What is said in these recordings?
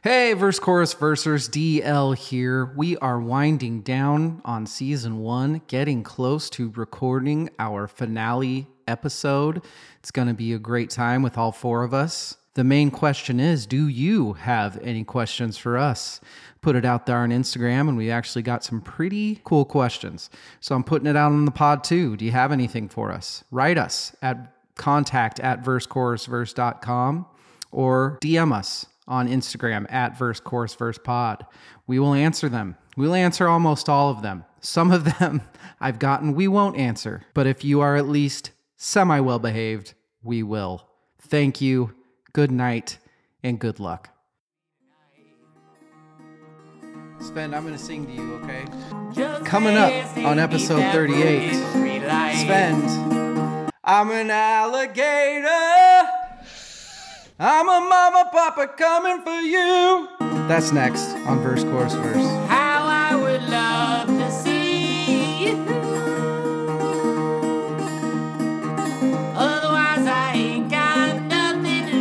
Hey, verse chorus versers, DL here. We are winding down on season one, getting close to recording our finale episode. It's going to be a great time with all four of us. The main question is Do you have any questions for us? Put it out there on Instagram, and we actually got some pretty cool questions. So I'm putting it out on the pod too. Do you have anything for us? Write us at contact at versechorusverse.com or DM us on Instagram at verse Chorus verse pod. We will answer them. We'll answer almost all of them. Some of them I've gotten we won't answer, but if you are at least semi well behaved, we will. Thank you, good night, and good luck. Svend, I'm going to sing to you, okay? Coming up on episode 38, Svend, I'm an alligator. I'm a mama papa coming for you. That's next on Verse Chorus Verse. How I would love to see you. Otherwise, I ain't got nothing to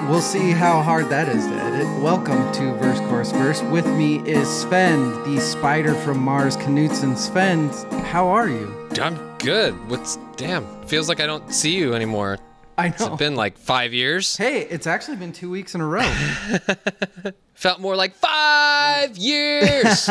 do. We'll see how hard that is edit. Welcome to Verse Chorus Verse. With me is Svend, the spider from Mars Knutson. Svend, how are you? I'm good. What's damn? Feels like I don't see you anymore. I It's know. been like five years. Hey, it's actually been two weeks in a row. Felt more like five years.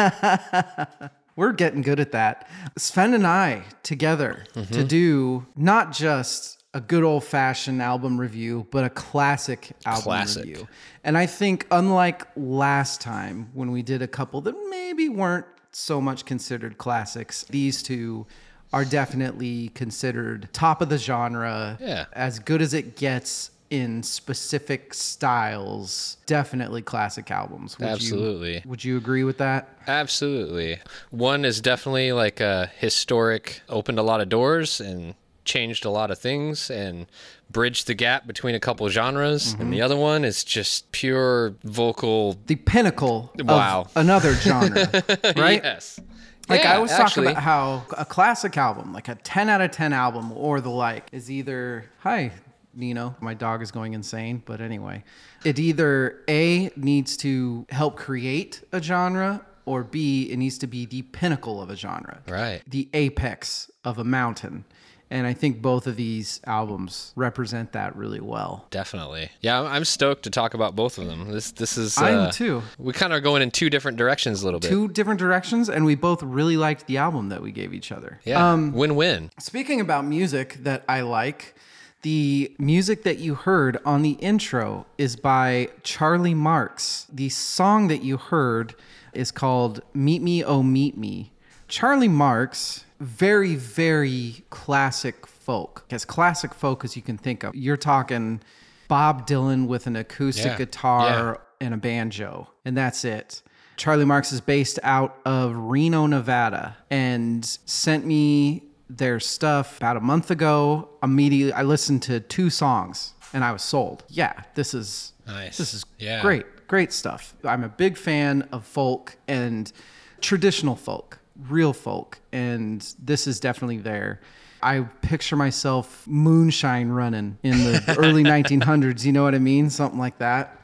We're getting good at that. Svend and I together Mm-hmm. to do not just a good old fashioned album review, but a classic album Classic. review. And I think, unlike last time when we did a couple that maybe weren't so much considered classics, these two are definitely considered top of the genre, Yeah. as good as it gets in specific styles. Definitely classic albums. Would you- Absolutely. would you agree with that? Absolutely. One is definitely like a historic, opened a lot of doors and changed a lot of things and bridged the gap between a couple genres. And the other one is just pure vocal. the pinnacle Wow. of another genre, right? Yes. Like Yeah, I always actually. talk about how a classic album, like a 10 out of 10 album or the like, is either, hi, Nino, my dog is going insane, but anyway, it either A, needs to help create a genre, or B, it needs to be the pinnacle of a genre. Right. The apex of a mountain. And I think both of these albums represent that really well. Definitely. Yeah, I'm- I'm stoked to talk about both of them. This this is I am uh, too. We kind of are going in two different directions a little bit. Two different directions, and we both really liked the album that we gave each other. yeah. Um, Win-win. Speaking about music that I like, the music that you heard on the intro is by Charlie Marks. The song that you heard is called Meet Me, Oh Meet Me. Charlie Marks, very, very classic folk, as classic folk as you can think of. You're talking Bob Dylan with an acoustic Yeah. guitar and a banjo, and that's it. Charlie Marks is based out of Reno, Nevada, and sent me their stuff about a month ago. Immediately, I listened to two songs and I was sold. Yeah, this is Nice. This is Yeah. great, great stuff. I'm a big fan of folk and traditional folk, real folk, and this is definitely there. I picture myself moonshine running in the early 1900s. You know what I mean? Something like that.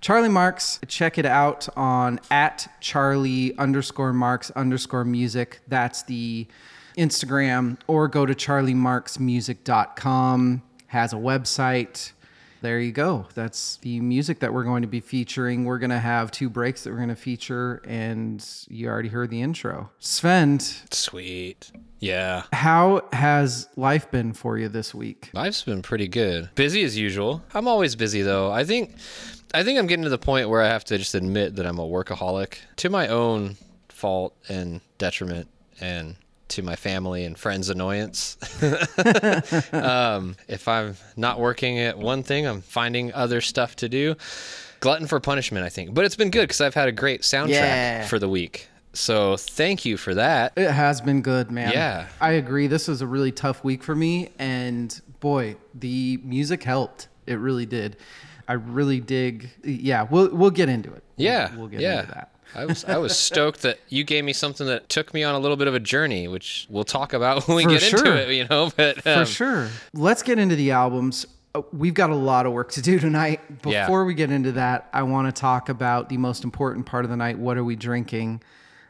Charlie Marks, check it out on at Charlie underscore Marks underscore music. That's the Instagram, or go to charliemarksmusic.com. Has a website. There you go. That's the music that we're going to be featuring. We're going to have two breaks that we're going to feature, and you already heard the intro. Svend, Sweet. Yeah. how has life been for you this week? Life's been pretty good. Busy as usual. I'm always busy though. I think I think I'm getting to the point where I have to just admit that I'm a workaholic to my own fault and detriment and to my family and friends' annoyance. um, if I'm not working at one thing, I'm finding other stuff to do. Glutton for punishment, I think. But it's been good because I've had a great soundtrack Yeah. for the week. So thank you for that. It has been good, man. Yeah. I agree. This was a really tough week for me. And boy, the music helped. It really did. I really dig. Yeah, we'll, we'll get into it. Yeah, We'll, we'll get yeah. into that. I was I was stoked that you gave me something that took me on a little bit of a journey, which we'll talk about when we For get sure. into it. You know, but For um, sure. Let's get into the albums. Uh, We've got a lot of work to do tonight. Yeah. Before we get into that, I want to talk about the most important part of the night. What are we drinking?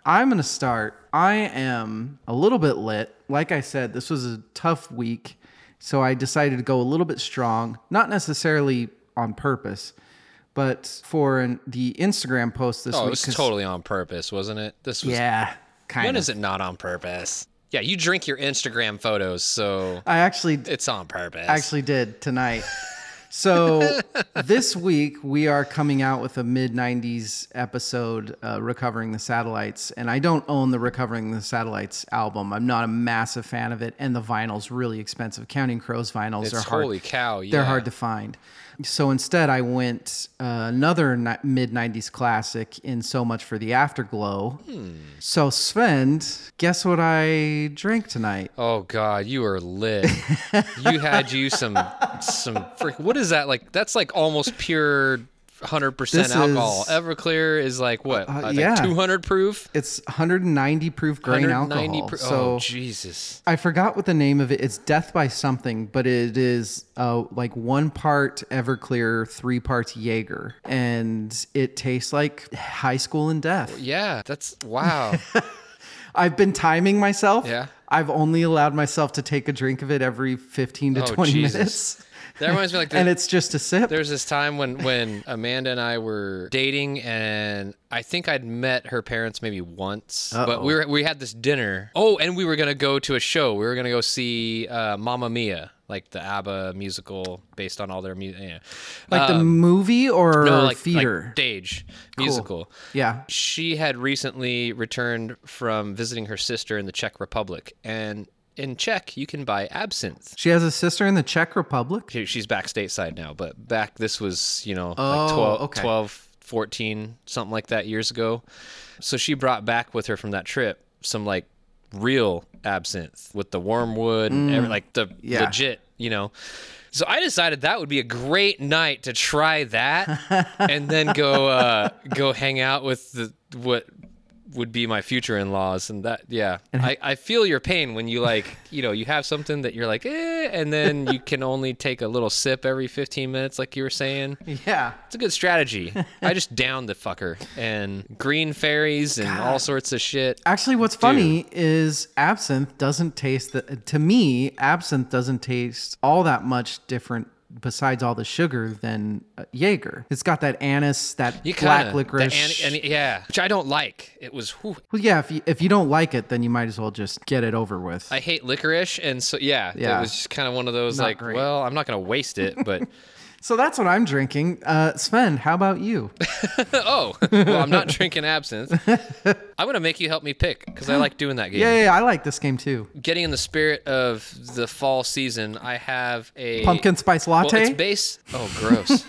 I'm going to start. I am a little bit lit. Like I said, this was a tough week. So I decided to go a little bit strong, not necessarily on purpose, but for an, the Instagram post this Oh, it week. was 'cause- totally on purpose, wasn't it? This was. Yeah, kind When of. is it not on purpose? Yeah, you drink your Instagram photos, so I actually it's on purpose. I actually did tonight. So this week we are coming out with a mid '90s episode, uh, recovering the satellites, and I don't own the Recovering the Satellites album. I'm not a massive fan of it, and the vinyl's really expensive. Counting Crows vinyls it's are hard. holy cow. Yeah. They're hard to find. So instead, I went uh, another ni- mid '90s classic in "So Much for the Afterglow." Hmm. So Svend, guess what I drank tonight? Oh God, you are lit. you had you some some freak. What is that like? That's like almost pure. Hundred percent alcohol. is- Everclear is like what? Uh, I yeah. two hundred proof. It's 190 proof grain alcohol. proof. so oh Jesus! I forgot what the name of it. It's Death by something, but it is uh, like one part Everclear, three parts Jaeger, and it tastes like high school and death. Yeah, that's wow. I've been timing myself. Yeah. I've only allowed myself to take a drink of it every 15 to Oh, 20 Jesus. minutes, that reminds me like and it's just a sip. there's this time when when Amanda and I were dating, and I think I'd met her parents maybe once, but we were we had this dinner. Oh, and we were gonna go to a show. We were gonna go see uh, Mamma Mia, like the ABBA musical based on all their music. Yeah. like the Um, movie or no, like, theater. like stage musical. yeah. She had recently returned from visiting her sister in the Czech Republic, and in Czech you can buy absinthe. She has a sister in the Czech Republic. She- She's back stateside now, but back this was, you know, Oh, like 12, okay. 12, 14, something like that years ago. So she brought back with her from that trip some like real absinthe with the wormwood and every, like the Mm. Yeah. legit, you know. So I decided that would be a great night to try that and then go uh, go hang out with the what would be my future in-laws and that yeah. I, I feel your pain when you like you know you have something that you're like eh, and then you can only take a little sip every 15 minutes like you were saying. Yeah. it's a good strategy. I just downed the fucker and green fairies and all sorts of shit. Actually, what's funny is absinthe doesn't taste the, to me. Absinthe doesn't taste all that much different besides all the sugar than uh, Jaeger. It's got that anise, that you black kinda, licorice. and yeah which i don't like it was whew, well, yeah. If you if you don't like it, then you might as well just get it over with. i hate licorice and so yeah, Yeah. it was just kind of one of those Not like great. well i'm not gonna waste it but so that's what I'm drinking. Uh, Svend, how about you? oh well i'm not drinking absinthe i'm gonna make you help me pick because i like doing that game yeah, yeah, yeah, I like this game too. getting in the spirit of the fall season, I have a Pumpkin spice Well, latte. it's base. Oh, gross.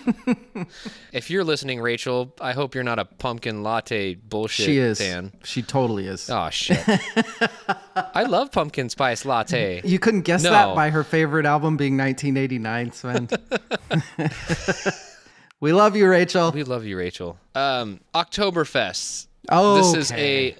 if you're listening, Rachel, I hope you're not a pumpkin latte bullshit she is. fan. She totally is. Oh shit. I love pumpkin spice latte. You couldn't guess No. that by her favorite album being 1989, Svend. we love you, Rachel. We love you, Rachel. Um, Oktoberfest. Oh, This is a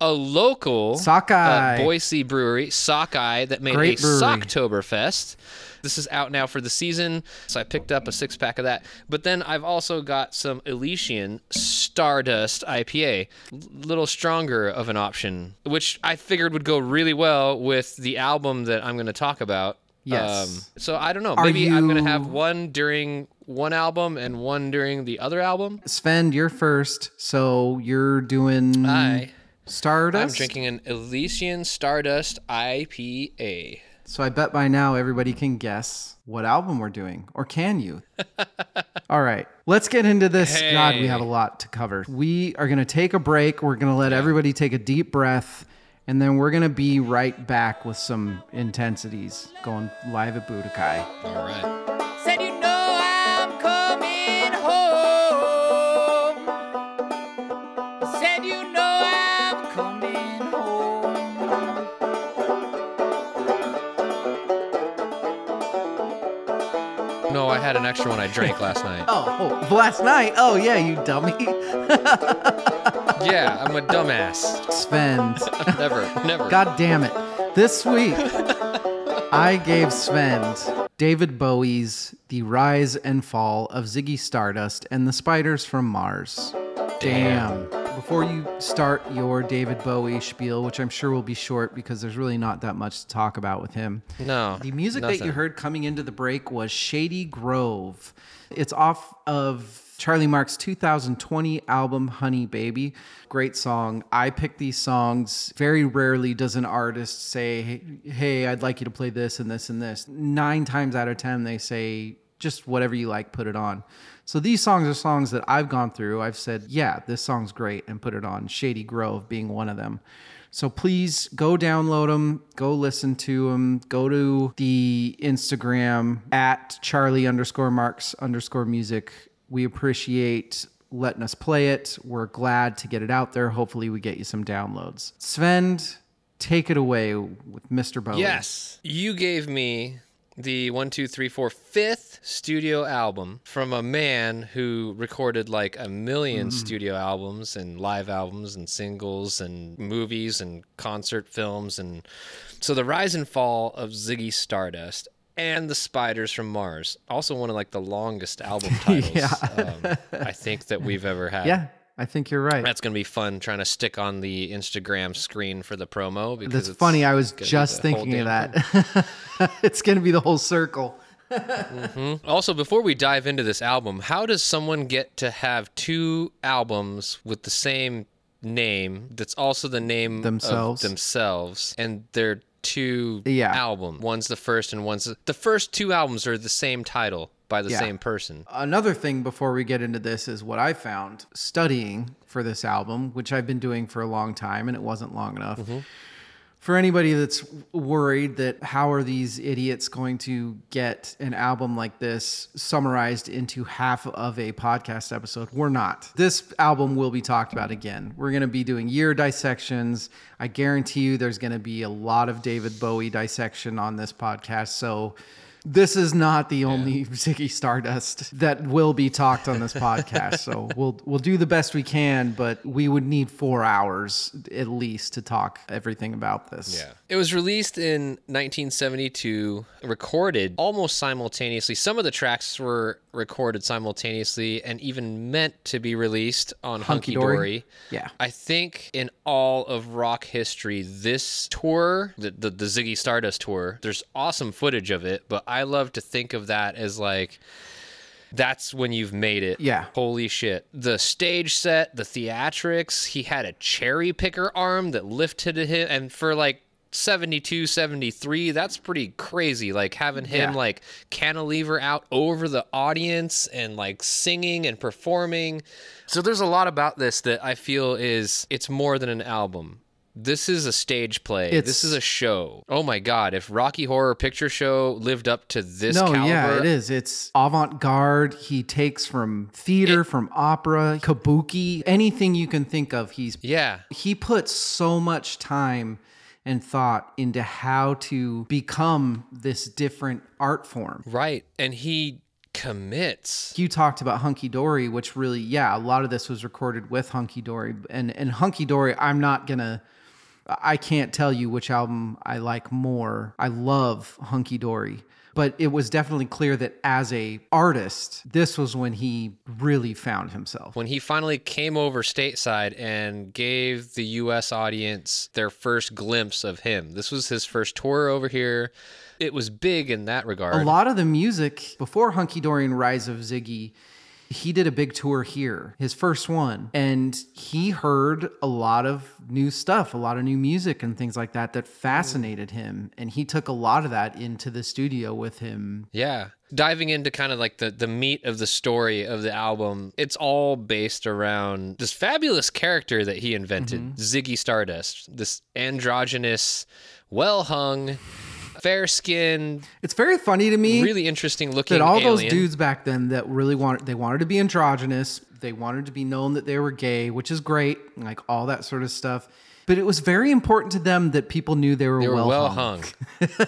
a local Sockeye. uh, Boise brewery, Sockeye, that made Great a brewery. Socktoberfest. This is out now for the season, so I picked up a six pack of that. But then I've also got some Elysian Stardust IPA, a little stronger of an option, which I figured would go really well with the album that I'm going to talk about. Um, Yes. so I don't know. Are Maybe I'm gonna have one during one album and one during the other album. Svend, you're first, so you're doing I Stardust. I'm drinking an Elysian Stardust IPA. So I bet by now everybody can guess what album we're doing, or can you? All right, let's get into this. God, we have a lot to cover. We are going to take a break. We're going to let everybody take a deep breath, and then we're going to be right back with some intensities going live at Budokan. All right. I had an extra one I drank last night. Oh, oh, last night. Oh yeah, you dummy. Yeah, I'm a dumbass. Svend. Never, never. God damn it. This week, I gave Svend David Bowie's The Rise and Fall of Ziggy Stardust and the Spiders from Mars. Damn. Before you start your David Bowie spiel, which I'm sure will be short because there's really not that much to talk about with him. No. The music that you heard coming into the break was Shady Grove. It's off of Charlie Mark's 2020 album Honey Baby. Great song. I pick these songs. Very rarely does an artist say, "Hey, I'd like you to play this and this and this." 9 times out of 10 they say just whatever you like, put it on. So these songs are songs that I've gone through. I've said, "Yeah, this song's great," and put it on. Shady Grove being one of them. So please go download them, go listen to them, go to the Instagram at Charlie underscore Marks underscore music. We appreciate letting us play it. We're glad to get it out there. Hopefully, we get you some downloads. Svend, take it away with Mr. Bowie. Yes. You gave me the one, two, three, four, fifth studio album from a man who recorded like a 1000000 Mm-hmm. studio albums and live albums and singles and movies and concert films. And so the rise and fall of Ziggy Stardust. And the Spiders from Mars, also one of like the longest album titles um, I think that we've ever had. Yeah, I think you're right. That's gonna be fun trying to stick on the Instagram screen for the promo because That's it's funny. I was just thinking of that. it's going to be the whole circle. Mm-hmm. Also, before we dive into this album, how does someone get to have two albums with the same name that's also the name Themselves. of themselves and they're two Yeah. album. One's the first and one's the, the first two albums are the same title by the Yeah. same person. Another thing before we get into this is what I found studying for this album, which I've been doing for a long time and it wasn't long enough. Mm-hmm. For anybody that's worried that how are these idiots going to get an album like this summarized into half of a podcast episode, we're not. This album will be talked about again. We're going to be doing year dissections. I guarantee you there's going to be a lot of David Bowie dissection on this podcast. So this is not the only Ziggy Stardust that will be talked on this podcast. So we'll we'll do the best we can, but we would need four hours at least to talk everything about this. Yeah. It was released in 1972, recorded almost simultaneously. Some of the tracks were recorded simultaneously and even meant to be released on Hunky Hunky Dory? Dory. Yeah. I think in all of rock history, this tour, the, the, the Ziggy Stardust tour, there's awesome footage of it, but I love to think of that as like, that's when you've made it. Yeah. Holy shit. The stage set, the theatrics, he had a cherry picker arm that lifted him. And for like 72, 73, that's pretty crazy. Like having him Yeah. like cantilever out over the audience and like singing and performing. So there's a lot about this that I feel is it's more than an album. This is a stage play. It's- this is a show. Oh my god! If Rocky Horror Picture Show lived up to this No, caliber, yeah, it is. It's avant garde. He takes from theater, from opera, kabuki, anything you can think of. He's Yeah, he puts so much time and thought into how to become this different art form. Right. And he commits. You talked about Hunky Dory, which really, yeah, a lot of this was recorded with Hunky Dory. And and Hunky Dory, I'm not gonna I can't tell you which album I like more. I love Hunky Dory. But it was definitely clear that as a artist, this was when he really found himself. When he finally came over stateside and gave the US audience their first glimpse of him. This was his first tour over here. It was big in that regard. A lot of the music before Hunky Dory and Rise of Ziggy, he did a big tour here, his first one, and he heard a lot of new stuff, a lot of new music and things like that that fascinated him, and he took a lot of that into the studio with him. Yeah. Diving into kind of like the, the meat of the story of the album, it's all based around this fabulous character that he invented, Mm-hmm. Ziggy Stardust, this androgynous, well hung, fair skinned, It's very funny to me really interesting looking that all alien. those dudes back then that really wanted they wanted to be androgynous, they wanted to be known that they were gay, which is great, like all that sort of stuff. But it was very important to them that people knew they were, they were well, well hung. hung.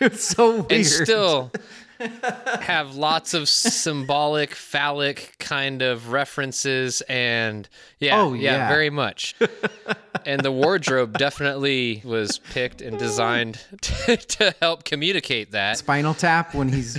It was so weird. and still have lots of symbolic, phallic kind of references, and yeah, Oh, yeah, yeah. very much. and the wardrobe definitely was picked and designed to, to help communicate that. Spinal Tap when he's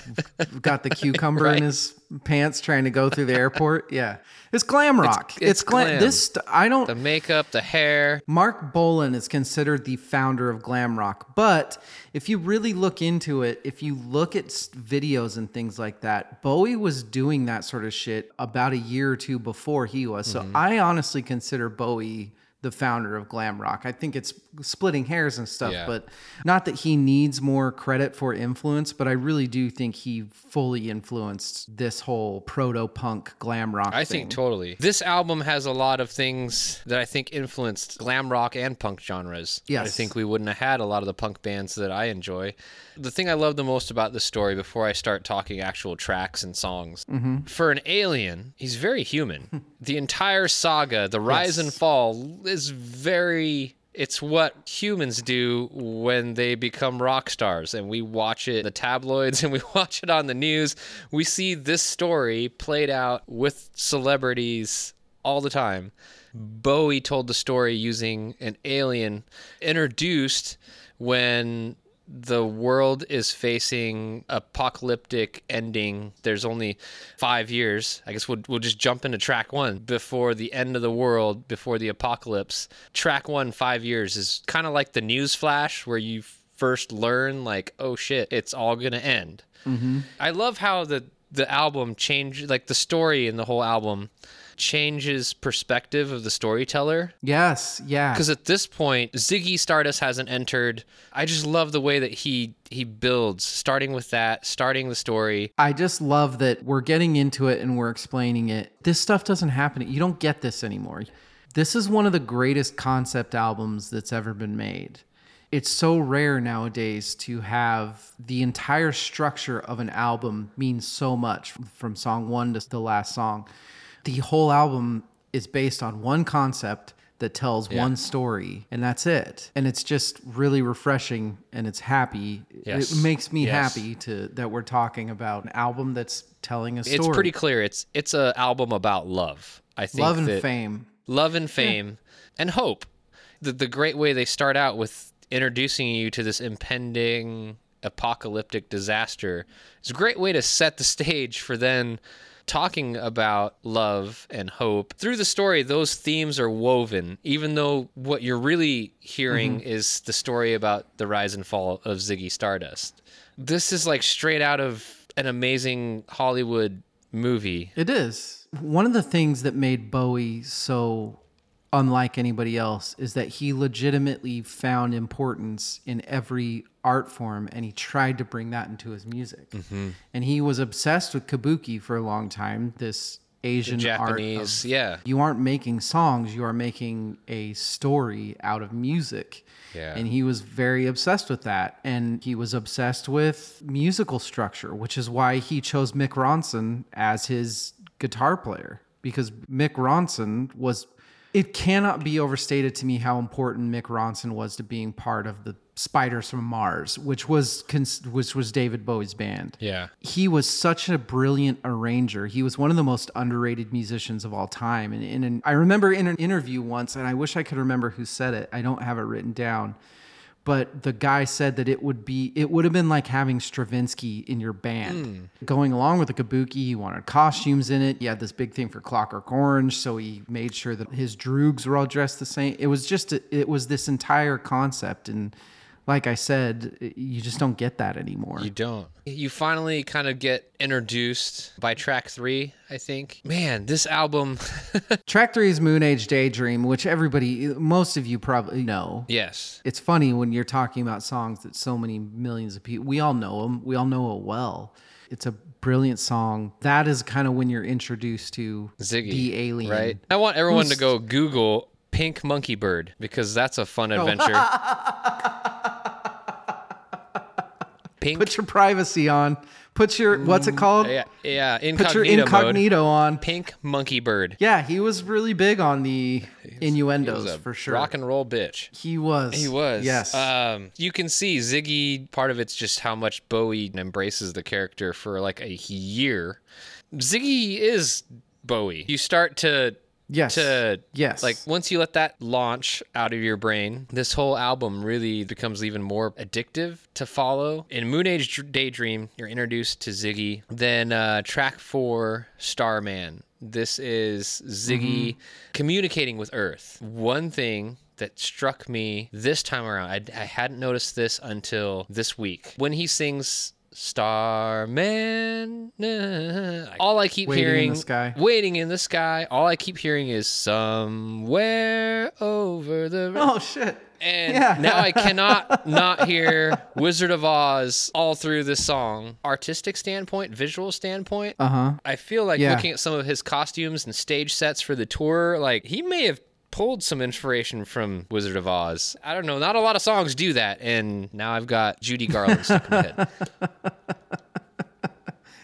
got the cucumber Right. in his pants trying to go through the airport. Yeah. It's glam rock. It's, it's glam. glam. This I don't The makeup, the hair. Marc Bolan is considered the founder of glam rock, but if you really look into it, if you look at videos and things like that, Bowie was doing that sort of shit about a year or two before he was. So Mm-hmm. I honestly consider Bowie the founder of glam rock. I think it's splitting hairs and stuff, Yeah. but not that he needs more credit for influence, but I really do think he fully influenced this whole proto punk glam rock I thing. think totally. This album has a lot of things that I think influenced glam rock and punk genres. Yes. I think we wouldn't have had a lot of the punk bands that I enjoy. The thing I love the most about this story before I start talking actual tracks and songs, Mm-hmm. for an alien, he's very human. the entire saga, the rise and fall, is very it's what humans do when they become rock stars and we watch it in the tabloids and we watch it on the news we see this story played out with celebrities all the time bowie told the story using an alien introduced when the world is facing apocalyptic ending. There's only five years. I guess we'll, we'll just jump into track one before the end of the world, before the apocalypse. Track one, five years, is kind of like the news flash where you first learn, like, oh shit, it's all going to end. Mm-hmm. I love how the, the album changed, like the story in the whole album changes perspective of the storyteller Yes, yeah. because at this point ziggy stardust hasn't entered i just love the way that he he builds starting with that starting the story I just love that we're getting into it and we're explaining it. This stuff doesn't happen. You don't get this anymore. This is one of the greatest concept albums that's ever been made. It's so rare nowadays to have the entire structure of an album mean so much from song one to the last song. The whole album is based on one concept that tells one story, and that's it. And it's just really refreshing and it's happy. Yes. It makes me Yes. happy to that we're talking about an album that's telling a story. it's pretty clear it's it's a album about love i think love and fame. love and fame and hope the, the great way they start out with introducing you to this impending apocalyptic disaster is a great way to set the stage for then talking about love and hope through the story those themes are woven even though what you're really hearing mm-hmm. is the story about the rise and fall of ziggy stardust. This is like straight out of an amazing hollywood movie. It is. One of the things that made Bowie so unlike anybody else is that he legitimately found importance in every art form and he tried to bring that into his music. Mm-hmm. And he was obsessed with kabuki for a long time, this Asian japanese art of yeah you aren't making songs, you are making a story out of music. Yeah. And he was very obsessed with that. And he was obsessed with musical structure, which is why he chose Mick Ronson as his guitar player. Because Mick Ronson was, it cannot be overstated to me how important Mick Ronson was to being part of the Spiders from Mars, which was cons- which was David Bowie's band yeah he was such a brilliant arranger. He was one of the most underrated musicians of all time. And in an, I remember in an interview once, and I wish I could remember who said it. I don't have it written down, but the guy said that it would be, it would have been like having Stravinsky in your band. Hmm. Going along with the kabuki, he wanted costumes in it. He had this big thing for Clockwork Orange, so he made sure that his droogs were all dressed the same. It was just, a, it was this entire concept, and like I said, you just don't get that anymore. You don't. You finally kind of get introduced by track three, I think. Man, this album, Track three is Moon Age Daydream, which everybody, most of you probably know. yes. It's funny when you're talking about songs that so many millions of people, we all know them, we all know it well. It's a brilliant song. That is kind of when you're introduced to Ziggy. the alien. Right? I want everyone to go Google Pink Monkey Bird because that's a fun adventure. Pink. Put your privacy on. Put your, what's it called? yeah, yeah, Put your incognito, mode. on. Pink Monkey Bird. Yeah, he was really big on the innuendos He was a for sure. Rock and roll bitch. he was. He was. Yes. Um, you can see Ziggy. Part of it's just how much Bowie embraces the character for like a year. Ziggy is Bowie. You start to yes. to yes. like once you let that launch out of your brain, this whole album really becomes even more addictive to follow. In Moon Age Daydream, you're introduced to Ziggy. Then uh, track four, Starman. This is Ziggy communicating with Earth. One thing that struck me this time around, I, I hadn't noticed this until this week. When he sings Starman, all I keep Waiting in the hearing, sky. waiting in the sky, all I keep hearing is somewhere over the oh shit. and Yeah. now I cannot not hear Wizard of Oz all through this song. Artistic standpoint, visual standpoint, Uh huh. I feel like Yeah. looking at some of his costumes and stage sets for the tour, like he may have pulled some inspiration from Wizard of Oz. I don't know. Not a lot of songs do that, and now I've got Judy Garland stuck in my head.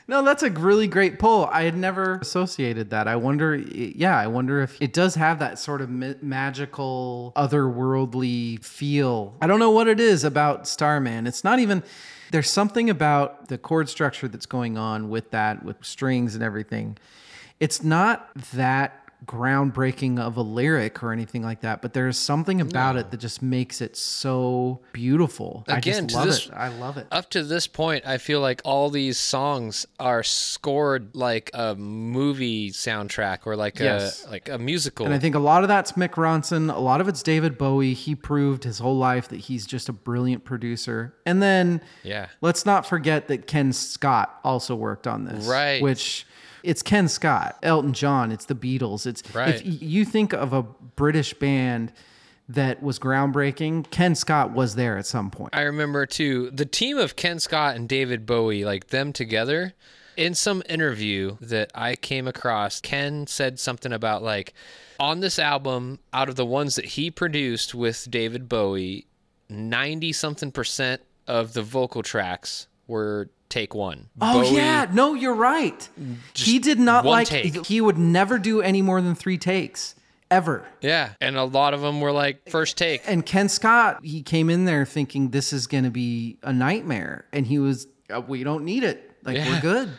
No, that's a really great pull. I had never associated that. I wonder, yeah, I wonder if it does have that sort of ma- magical, otherworldly feel. I don't know what it is about Starman. It's not even, there's something about the chord structure that's going on with that, with strings and everything. It's not that groundbreaking of a lyric or anything like that, but there's something about it that just makes it so beautiful. I Again, just love this- it. I love it. Up to this point, I feel like all these songs are scored like a movie soundtrack or like Yes. a like a musical. And I think a lot of that's Mick Ronson. A lot of it's David Bowie. He proved his whole life that he's just a brilliant producer. And then Yeah. let's not forget that Ken Scott also worked on this. Right. Which it's Ken Scott, Elton John, it's the Beatles. It's Right. if you think of a British band that was groundbreaking, Ken Scott was there at some point. I remember too the team of Ken Scott and David Bowie, like them together. In some interview that I came across, Ken said something about like on this album, out of the ones that he produced with David Bowie, 90 something percent of the vocal tracks were take one. Oh Bowie- yeah, no, you're right. He did not like take. he would never do any more than 3 takes ever. Yeah. And a lot of them were like first take. And Ken Scott, he came in there thinking this is going to be a nightmare, and he was, uh, we don't need it. Like Yeah. we're good.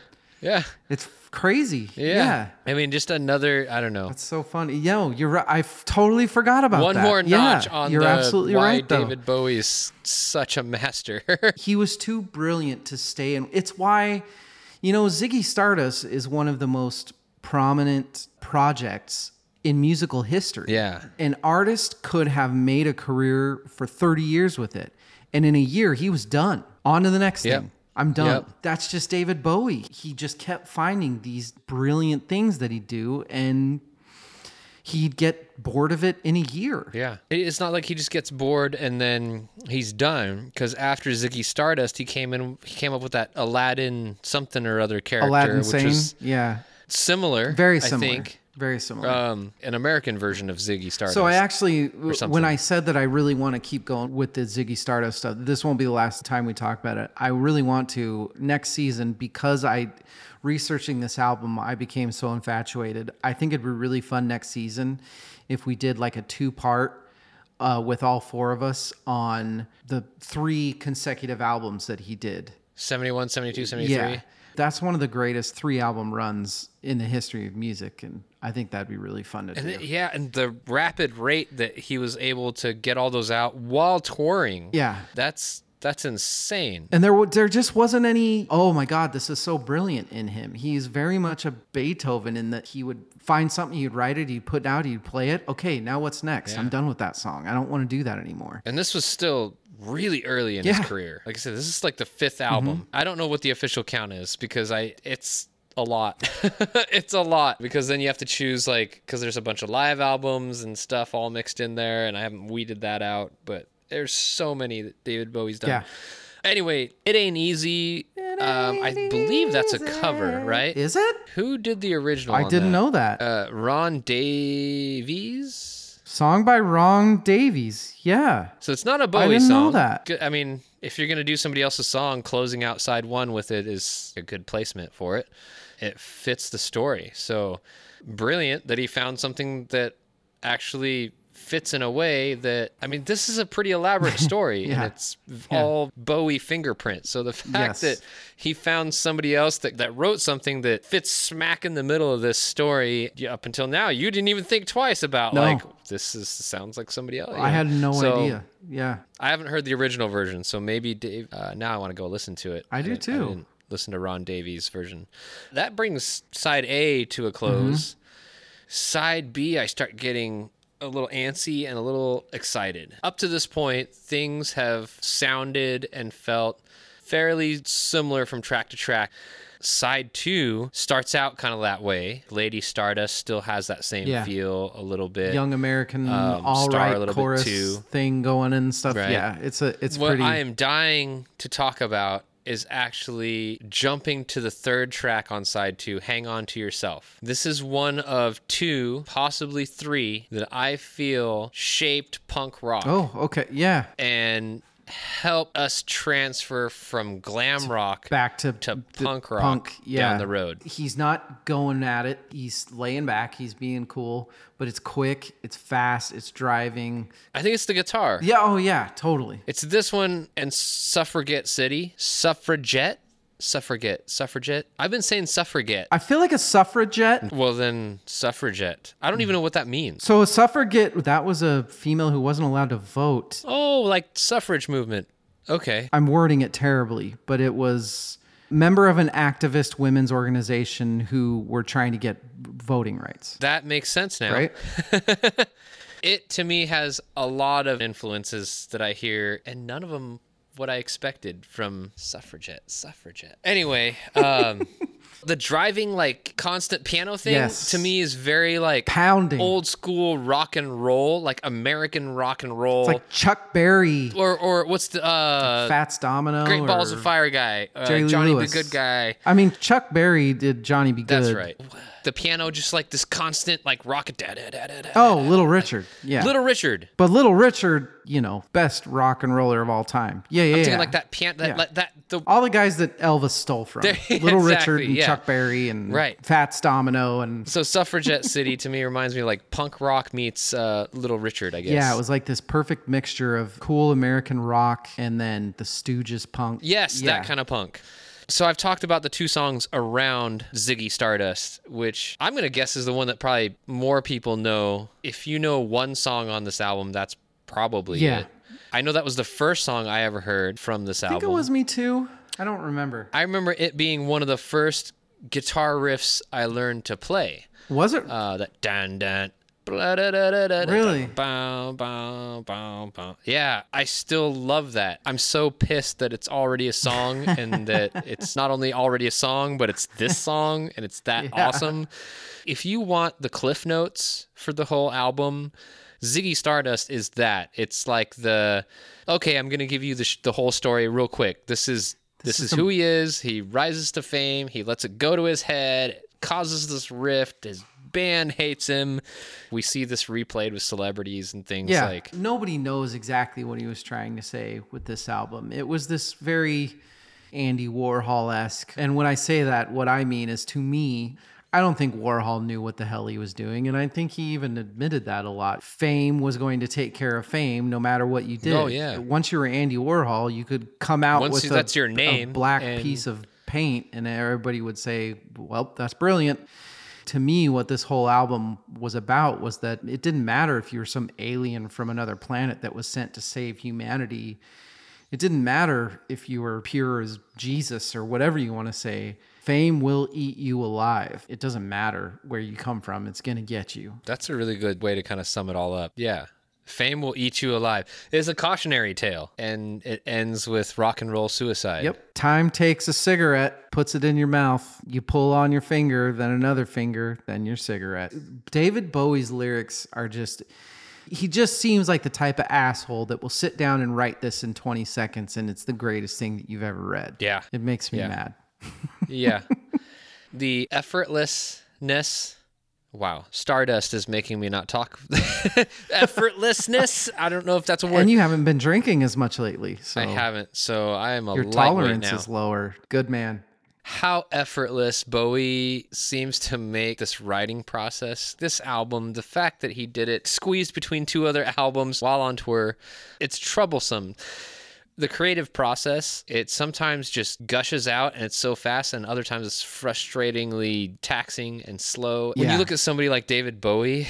Yeah. It's crazy. Yeah. Yeah. I mean, just another, I don't know. It's so funny. Yo, you're right. I totally forgot about One that. more notch yeah, on You're the absolutely why right, though. David Bowie is such a master. he was too brilliant to stay in. It's why, you know, Ziggy Stardust is one of the most prominent projects in musical history. Yeah. An artist could have made a career for 30 years with it. And in a year, he was done. On to the next Yep. thing. I'm done. Yep. That's just David Bowie. He just kept finding these brilliant things that he'd do, and he'd get bored of it in a year. Yeah. It's not like he just gets bored and then he's done. Because after Ziggy Stardust, he came in, he came up with that Aladdin something or other character, Aladdin which Sane. is Yeah. similar. Very similar. I think. Very similar. Um, an American version of Ziggy Stardust. So I actually, when I said that I really want to keep going with the Ziggy Stardust stuff, this won't be the last time we talk about it. I really want to next season because I researching this album, I became so infatuated. I think it'd be really fun next season if we did like a two part. Uh, with all four of us on the three consecutive albums that he did. 71, 72, 73. Yeah. That's one of the greatest three album runs in the history of music. And I think that'd be really fun to And do. it- yeah, and the rapid rate that he was able to get all those out while touring. Yeah. That's that's insane. And there, there just wasn't any. Oh my God, this is so brilliant in him. He's very much a Beethoven in that he would find something, he'd write it, he'd put it out, he'd play it. Okay, now what's next? I'm done with that song. I don't want to do that anymore. And this was still really early in Yeah. Mm-hmm. his career. Like I said, this is like the fifth album. I don't know what the official count is because I it's a lot. it's a lot because then you have to choose like because there's a bunch of live albums and stuff all mixed in there, and I haven't weeded that out. But there's so many that David Bowie's done. Yeah. Anyway, it ain't easy. um, I believe that's a cover, right? Is it? Who did the original? I didn't that? know that. Uh, Ron Davies. Song by Ron Davies. Yeah. So it's not a Bowie I didn't know that. I mean, if you're gonna do somebody else's song, closing out side one with it is a good placement for it. It fits the story. So brilliant that he found something that actually fits in a way that I mean, this is a pretty elaborate story, Yeah. and it's all Bowie fingerprint. So the fact Yes. that he found somebody else that, that wrote something that fits smack in the middle of this story yeah, up until now, you didn't even think twice about No. like this is sounds like somebody else. I had no So, idea. Yeah. I haven't heard the original version, so maybe Dave. Uh, now I want to go listen to it. I do didn't- too. didn't listen to Ron Davies' version. That brings side A to a close. Side B, I start getting a little antsy and a little excited. Up to this point, things have sounded and felt fairly similar from track to track. Side two starts out kind of that way. Lady Stardust still has that same Yeah. feel a little bit. Young American Um, all Star a right little bit chorus too. thing going and stuff. Right. Yeah, it's a it's what pretty I am dying to talk about is actually jumping to the third track on side two, Hang On to Yourself. This is one of two, possibly three, that I feel shaped punk rock Oh, okay. Yeah. and helped us transfer from glam rock Back to to punk rock punk, yeah. down the road. He's not going at it. He's laying back. He's being cool, but it's quick, it's fast, it's driving. I think it's the guitar. Yeah, oh yeah, totally. It's this one and Suffragette City. Suffragette? Suffragette. Suffragette? I've been saying suffragette. I feel like a suffragette. Well, then suffragette. I don't even know what that means. So a suffragette, that was a female who wasn't allowed to vote. Oh, like suffrage movement. Okay. I'm wording it terribly, but it was member of an activist women's organization who were trying to get voting rights. That makes sense now. Right? It to me has a lot of influences that I hear, and none of them what I expected from suffragette. Suffragette. Anyway, um, the driving like constant piano thing Yes. to me is very like Pounding. old school rock and roll, like American rock and roll. It's like Chuck Berry, or or what's the uh, Fats Domino. Great Balls of Fire guy, uh, Johnny Lewis. the Good Guy. I mean, Chuck Berry did Johnny B. Goode. That's right. The piano just like this constant like rocket da da da da. Oh, Little Richard. Yeah. Little Richard. but Little Richard, you know, best rock and roller of all time. Yeah, yeah, I'm yeah. like that piano that Yeah. like that the All the guys that Elvis stole from. Little exactly, Richard and yeah. Chuck Berry and Right. Fats Domino and so Suffragette City to me reminds me of like punk rock meets uh, Little Richard, I guess. yeah, it was like this perfect mixture of cool American rock and then the Stooges punk. Yes, Yeah. that kind of punk. So I've talked about the two songs around Ziggy Stardust, which I'm gonna guess is the one that probably more people know. If you know one song on this album, that's probably Yeah. it. I know that was the first song I ever heard from this I think it was me too. I don't remember. I remember it being one of the first guitar riffs I learned to play. Was it? Uh, that dan dun. Really? Really? Bow, bow, bow, bow. Yeah, I still love that. I'm so pissed that it's already a song and that it's not only already a song, but it's this song and it's that Yeah. awesome. If you want the cliff notes for the whole album, Ziggy Stardust is that. It's like the okay, I'm going to give you the, sh- the whole story real quick. This is this, is is, some- who he is. He rises to fame. He lets it go to his head. It causes this rift. His band hates him. We see this replayed with celebrities and things yeah. like Nobody knows exactly what he was trying to say with this album. It was this very Andy Warhol esque. And when I say that, what I mean is to me, I don't think Warhol knew what the hell he was doing. And I think he even admitted that a lot. Fame was going to take care of fame no matter what you did. Oh, yeah. Once you were Andy Warhol, you could come out Once with you- a, that's your a name, black and- piece of paint, and everybody would say, well, that's brilliant to me what this whole album was about was that it didn't matter if you were some alien from another planet that was sent to save humanity it didn't matter if you were pure as jesus or whatever you want to say fame will eat you alive it doesn't matter where you come from it's going to get you that's a really good way to kind of sum it all up. Yeah. Fame will eat you alive. It's a cautionary tale and it ends with rock and roll suicide. Yep. Time takes a cigarette, puts it in your mouth. You pull on your finger, then another finger, then your cigarette. David Bowie's lyrics are just. He just seems like the type of asshole that will sit down and write this in 20 seconds, and it's the greatest thing that you've ever read. Yeah. It makes me Yeah. mad. yeah. The effortlessness. Wow. Stardust is making me not talk. Effortlessness. I don't know if that's a word. And you haven't been drinking as much lately, so I haven't. So I am a your tolerance now. is lower. Good man. how effortless Bowie seems to make this writing process. This album, the fact that he did it squeezed between two other albums while on tour, it's troublesome. The creative process, it sometimes just gushes out and it's so fast, and other times it's frustratingly taxing and slow. When Yeah. you look at somebody like David Bowie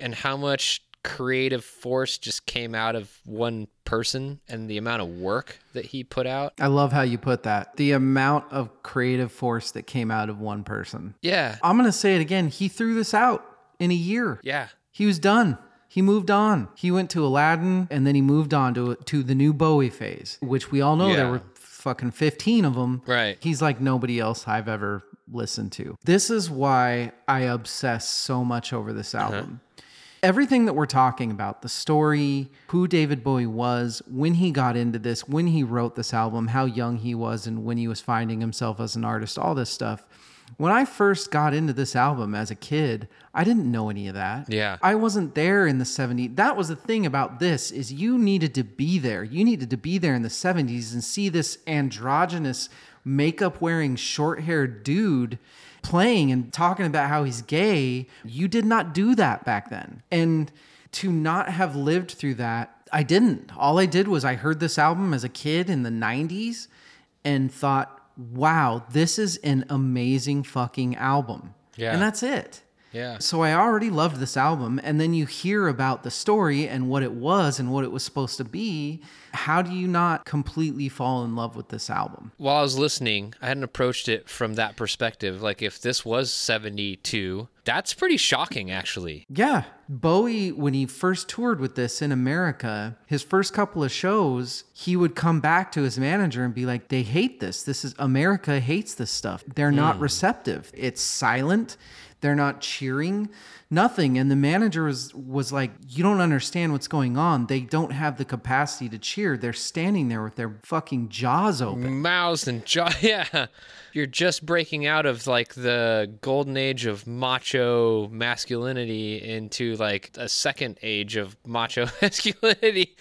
and how much creative force just came out of one person and the amount of work that he put out. I love how you put that. The amount of creative force that came out of one person. Yeah. I'm going to say it again. He threw this out in a year. Yeah. He was done. He moved on. He went to Aladdin and then he moved on to to the new Bowie phase, which we all know there were fucking 15 of them. Right. He's like nobody else I've ever listened to. This is why I obsess so much over this uh-huh. album. Everything that we're talking about, the story, who David Bowie was, when he got into this, when he wrote this album, how young he was, and when he was finding himself as an artist, all this stuff. When I first got into this album as a kid, I didn't know any of that. Yeah. I wasn't there in the 70s. That was the thing about this is you needed to be there. You needed to be there in the 70s and see this androgynous makeup wearing short-haired dude playing and talking about how he's gay. You did not do that back then. And to not have lived through that, I didn't. All I did was I heard this album as a kid in the 90s and thought, "Wow, this is an amazing fucking album." Yeah. And that's it. Yeah. So I already loved this album, and then you hear about the story and what it was and what it was supposed to be. How do you not completely fall in love with this album? While I was listening, I hadn't approached it from that perspective. Like, if this was 72, that's pretty shocking, actually. Yeah. Bowie, when he first toured with this in America, his first couple of shows, he would come back to his manager and be like, they hate this. This is America hates this stuff. They're not hmm. receptive. It's silent. They're not cheering. Nothing. And the manager was, was like, You don't understand what's going on. They don't have the capacity to cheer. They're standing there with their fucking jaws open. Mouths and jaw. Yeah. You're just breaking out of like the golden age of macho masculinity into like a second age of macho masculinity.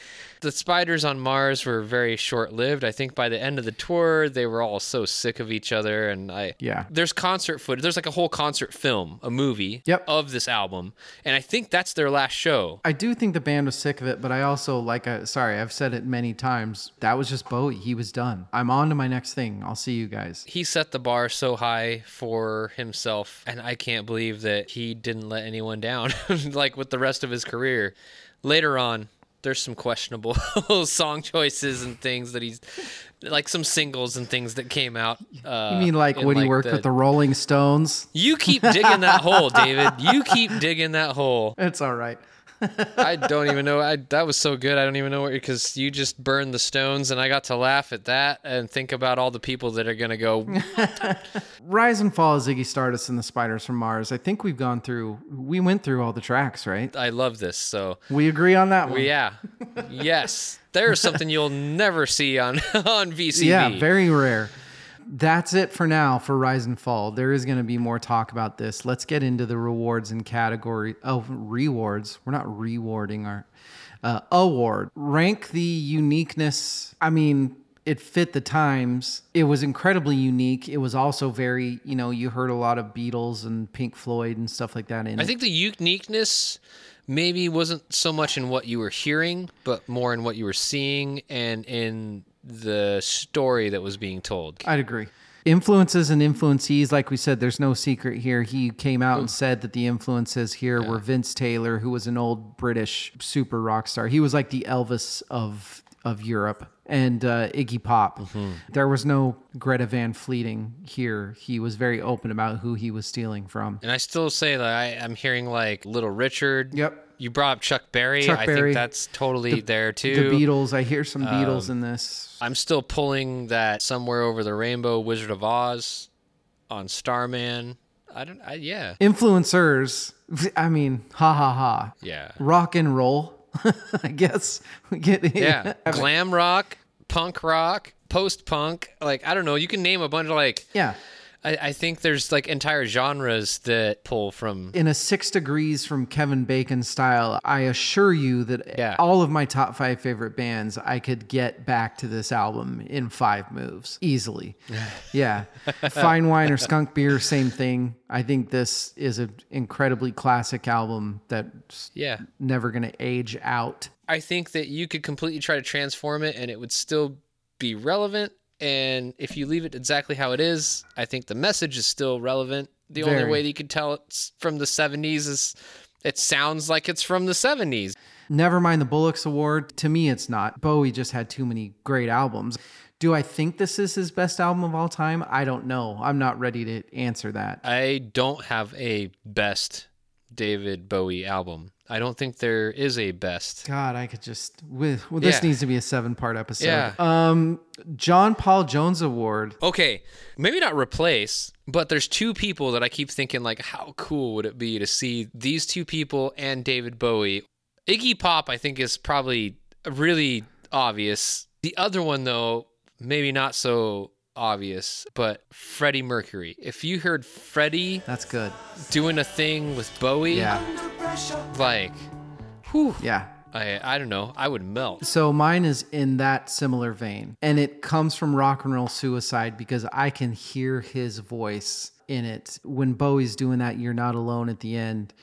The spiders on Mars were very short lived. I think by the end of the tour, they were all so sick of each other. And I, Yeah. there's concert footage. There's like a whole concert film, a movie Yep. of this album. And I think that's their last show. I do think the band was sick of it, but I also like I sorry, I've said it many times. That was just Bowie. He was done. I'm on to my next thing. I'll see you guys. he set the bar so high for himself and i can't believe that he didn't let anyone down like with the rest of his career later on there's some questionable song choices and things that he's like some singles and things that came out uh, You mean like when he worked with the Rolling Stones? you keep digging that hole david you keep digging that hole It's all right. I don't even know I, that was so good i don't even know what because you just burned the stones and i got to laugh at that and think about all the people that are gonna go Rise and Fall of Ziggy Stardust and the Spiders from Mars. I think we've gone through we went through all the tracks, right? i love this so We agree on that one. Yeah. yes. There's something you'll never see on on VCV. Yeah, very rare. That's it for now for Rise and Fall. There is going to be more talk about this. Let's get into the rewards and category. Oh, rewards. We're not rewarding our uh, award. Rank the uniqueness. I mean, it fit the times. It was incredibly unique. It was also very, you know, you heard a lot of Beatles and Pink Floyd and stuff like that in I it. think the uniqueness maybe wasn't so much in what you were hearing, but more in what you were seeing and in the story that was being told. I'd agree. Influences and influencees, like we said, there's no secret here. He came out and said that the influences here were Vince Taylor, who was an old British super rock star. He was like the Elvis of of Europe, and uh, Iggy Pop. There was no Greta Van Fleeting here. He was very open about who he was stealing from. And I still say that I, I'm hearing like Little Richard. Yep. You brought up Chuck Berry. Chuck I Berry. think that's totally there too. The Beatles. I hear some um, Beatles in this. I'm still pulling that somewhere over the rainbow Wizard of Oz on Starman. I don't I yeah. Influencers. I mean, ha ha ha. Yeah. Rock and roll. I guess we get Yeah. Glam rock, punk rock, post punk. Like, I don't know. You can name a bunch of like yeah. I, I think there's like entire genres that pull from. in a six degrees from Kevin Bacon style, I assure you that Yeah. all of my top five favorite bands, I could get back to this album in five moves easily. yeah. Fine Wine or Skunk Beer, same thing. I think this is an incredibly classic album that's Yeah. never going to age out. I think that you could completely try to transform it and it would still be relevant. And if you leave it exactly how it is, I think the message is still relevant. The only way that you can tell it's from the 70s is it sounds like it's from the 70s. Never mind the Bollocks Award. To me, it's not. Bowie just had too many great albums. Do I think this is his best album of all time? I don't know. I'm not ready to answer that. I don't have a best David Bowie album. I don't think there is a best. God, I could just. With, well, this Yeah. needs to be a seven-part episode. Yeah. Um, John Paul Jones Award. Okay, maybe not replace, but there's two people that I keep thinking like how cool would it be to see these two people and David Bowie. Iggy Pop I think is probably really obvious. The other one though, maybe not so obvious, but Freddie Mercury. If you heard Freddie That's good. doing a thing with Bowie, Yeah, like whew, yeah. I I don't know, I would melt. So mine is in that similar vein, and it comes from Rock and Roll Suicide because I can hear his voice in it when Bowie's doing that. You're not alone at the end.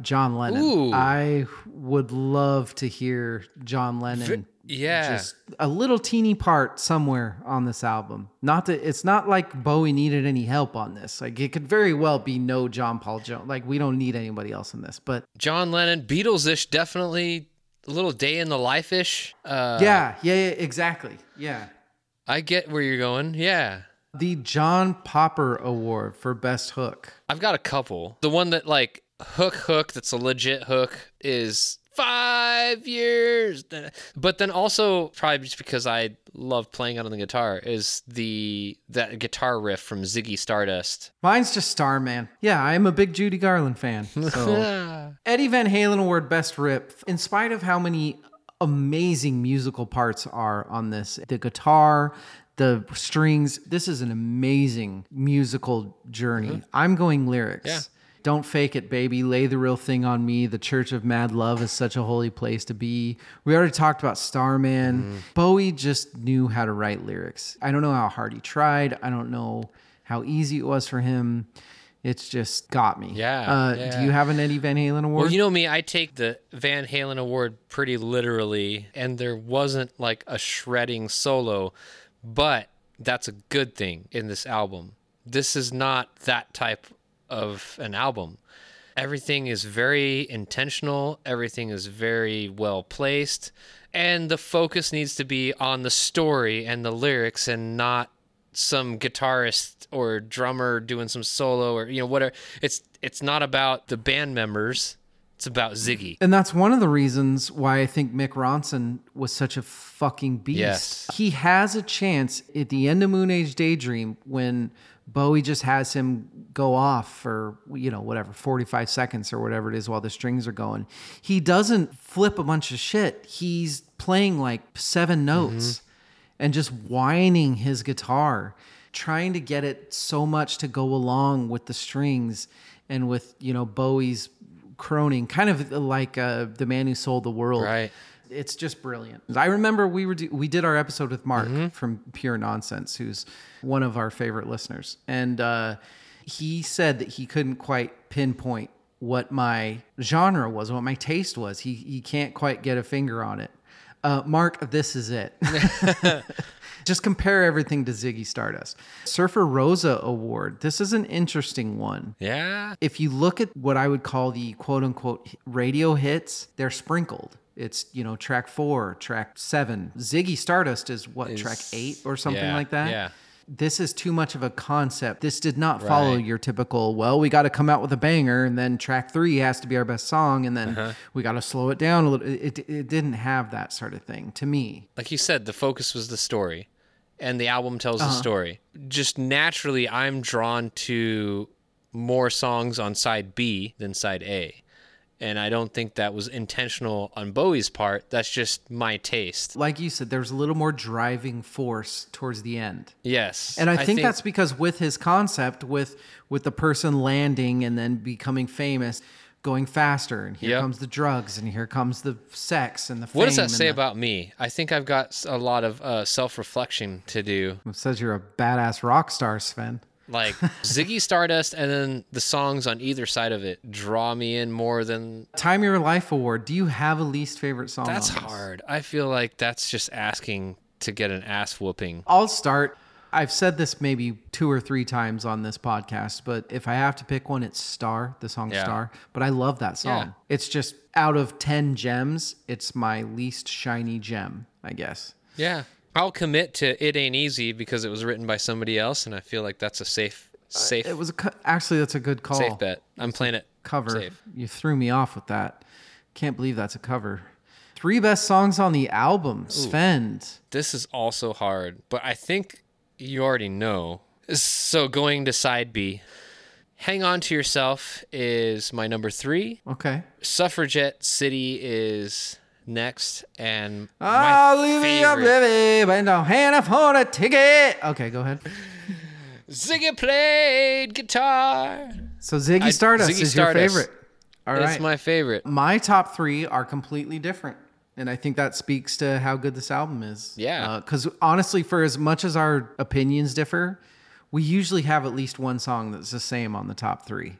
John Lennon. Ooh. I would love to hear John Lennon. Yeah. just a little teeny part somewhere on this album. Not that it's not like Bowie needed any help on this. Like it could very well be no John Paul Jones. Like we don't need anybody else in this. But John Lennon, Beatles ish, definitely a little day in the life ish. Uh, yeah, yeah, yeah, exactly. Yeah. I get where you're going. Yeah. The John Popper Award for Best Hook. I've got a couple. The one that like hook hook that's a legit hook is five years. But then also probably just because I love playing it on the guitar is the that guitar riff from Ziggy Stardust. Mine's just Starman. Yeah, I'm a big Judy Garland fan. So Eddie Van Halen Award Best Rip. In spite of how many amazing musical parts are on this, the guitar, the strings, this is an amazing musical journey. Mm-hmm. I'm going lyrics. Yeah. Don't fake it, baby. Lay the real thing on me. The Church of Mad Love is such a holy place to be. We already talked about Starman. Bowie just knew how to write lyrics. I don't know how hard he tried. I don't know how easy it was for him. It's just got me. Yeah, Uh, yeah. Do you have an Eddie Van Halen award? Well, you know me, I take the Van Halen award pretty literally, and there wasn't like a shredding solo, but that's a good thing in this album. This is not that type of an album. Everything is very intentional, everything is very well placed, and the focus needs to be on the story and the lyrics and not some guitarist or drummer doing some solo or you know whatever it's it's not about the band members it's about ziggy And that's one of the reasons why I think Mick Ronson was such a fucking beast. Yes. He has a chance at the end of Moon Age Daydream when Bowie just has him go off for, you know, whatever, 45 seconds or whatever it is while the strings are going. He doesn't flip a bunch of shit. He's playing like seven notes and just whining his guitar, trying to get it so much to go along with the strings and with, you know, Bowie's croning, kind of like uh, the man who sold the world. Right. It's just brilliant. I remember we were do- we did our episode with Mark from Pure Nonsense, who's one of our favorite listeners, and uh, he said that he couldn't quite pinpoint what my genre was, what my taste was. He he can't quite get a finger on it. Uh, Mark, this is it. Just compare everything to Ziggy Stardust. Surfer Rosa Award. This is an interesting one. yeah If you look at what I would call the quote unquote radio hits, they're sprinkled. It's, you know, track four, track seven. Ziggy Stardust is what, Is- track eight or something yeah, like that? yeah. This is too much of a concept. This did not follow Right. your typical, well, we got to come out with a banger and then track three has to be our best song and then Uh-huh. we got to slow it down a little. It, it, it didn't have that sort of thing to me. like you said the focus was the story and the album tells Uh-huh. the story just naturally i'm drawn to more songs on side b than side a And I don't think that was intentional on Bowie's part. That's just my taste. Like you said, there's a little more driving force towards the end. Yes. And I, think, that's because with his concept, with with the person landing and then becoming famous, going faster, and here Yep. comes the drugs, and here comes the sex and the. What does that say the- about me? I think I've got a lot of uh, self reflection to do. It says you're a badass rock star, Svend. Like Ziggy Stardust and then the songs on either side of it draw me in more than Time Your Life Award. Do you have a least favorite song? that's hard. I feel like that's just asking to get an ass whooping. I'll start. I've said this maybe two or three times on this podcast, but if I have to pick one, it's Star, the song Yeah. Star. But I love that song. Yeah. It's just out of 10 gems, it's my least shiny gem, I guess. Yeah. I'll commit to It Ain't Easy because it was written by somebody else and I feel like that's a safe uh, safe It was a, co- actually, that's a good call. safe bet. I'm playing it Cover. safe. You threw me off with that. Can't believe that's a cover. Three best songs on the album, Svend. This is also hard, but I think you already know. So going to side B. Hang on to yourself is my number 3. Okay. Suffragette City is next, and I'll leave me up, favorite. baby, but don't hand up for a ticket. Okay, go ahead. Ziggy played guitar. So Ziggy I- Stardust Ziggy is Stardust. your favorite. All right. It's my favorite. my top three are completely different. And I think that speaks to how good this album is. Yeah. Uh, because honestly, for as much as our opinions differ, we usually have at least one song that's the same on the top three.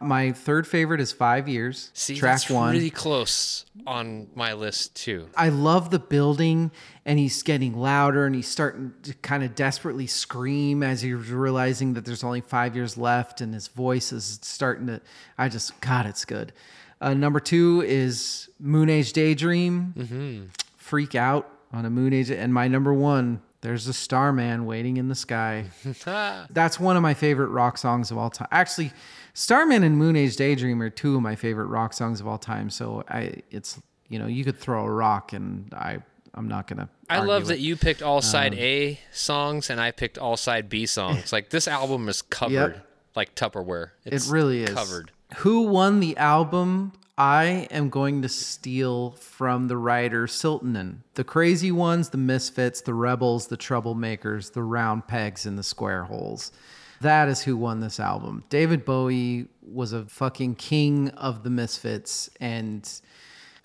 My third favorite is Five Years, See, track that's one. really close on my list too. I love the building, and he's getting louder, and he's starting to kind of desperately scream as he's realizing that there's only five years left, and his voice is starting to. I just, God, it's good. Uh, number two is Moon Age Daydream. Freak out on a Moon Age, and my number one. There's a Starman waiting in the sky. That's one of my favorite rock songs of all time. Actually, Starman and Moon Age Daydream are two of my favorite rock songs of all time. So I, it's you know, you could throw a rock and I, I'm not gonna. I love it. that you picked all side Um, A songs and I picked all side B songs. like this album is covered like Tupperware. It's It really is covered. Who won the album? I am going to steal from the writer Siltanen. The crazy ones, the misfits, the rebels, the troublemakers, the round pegs in the square holes. That is who won this album. David Bowie was a fucking king of the misfits and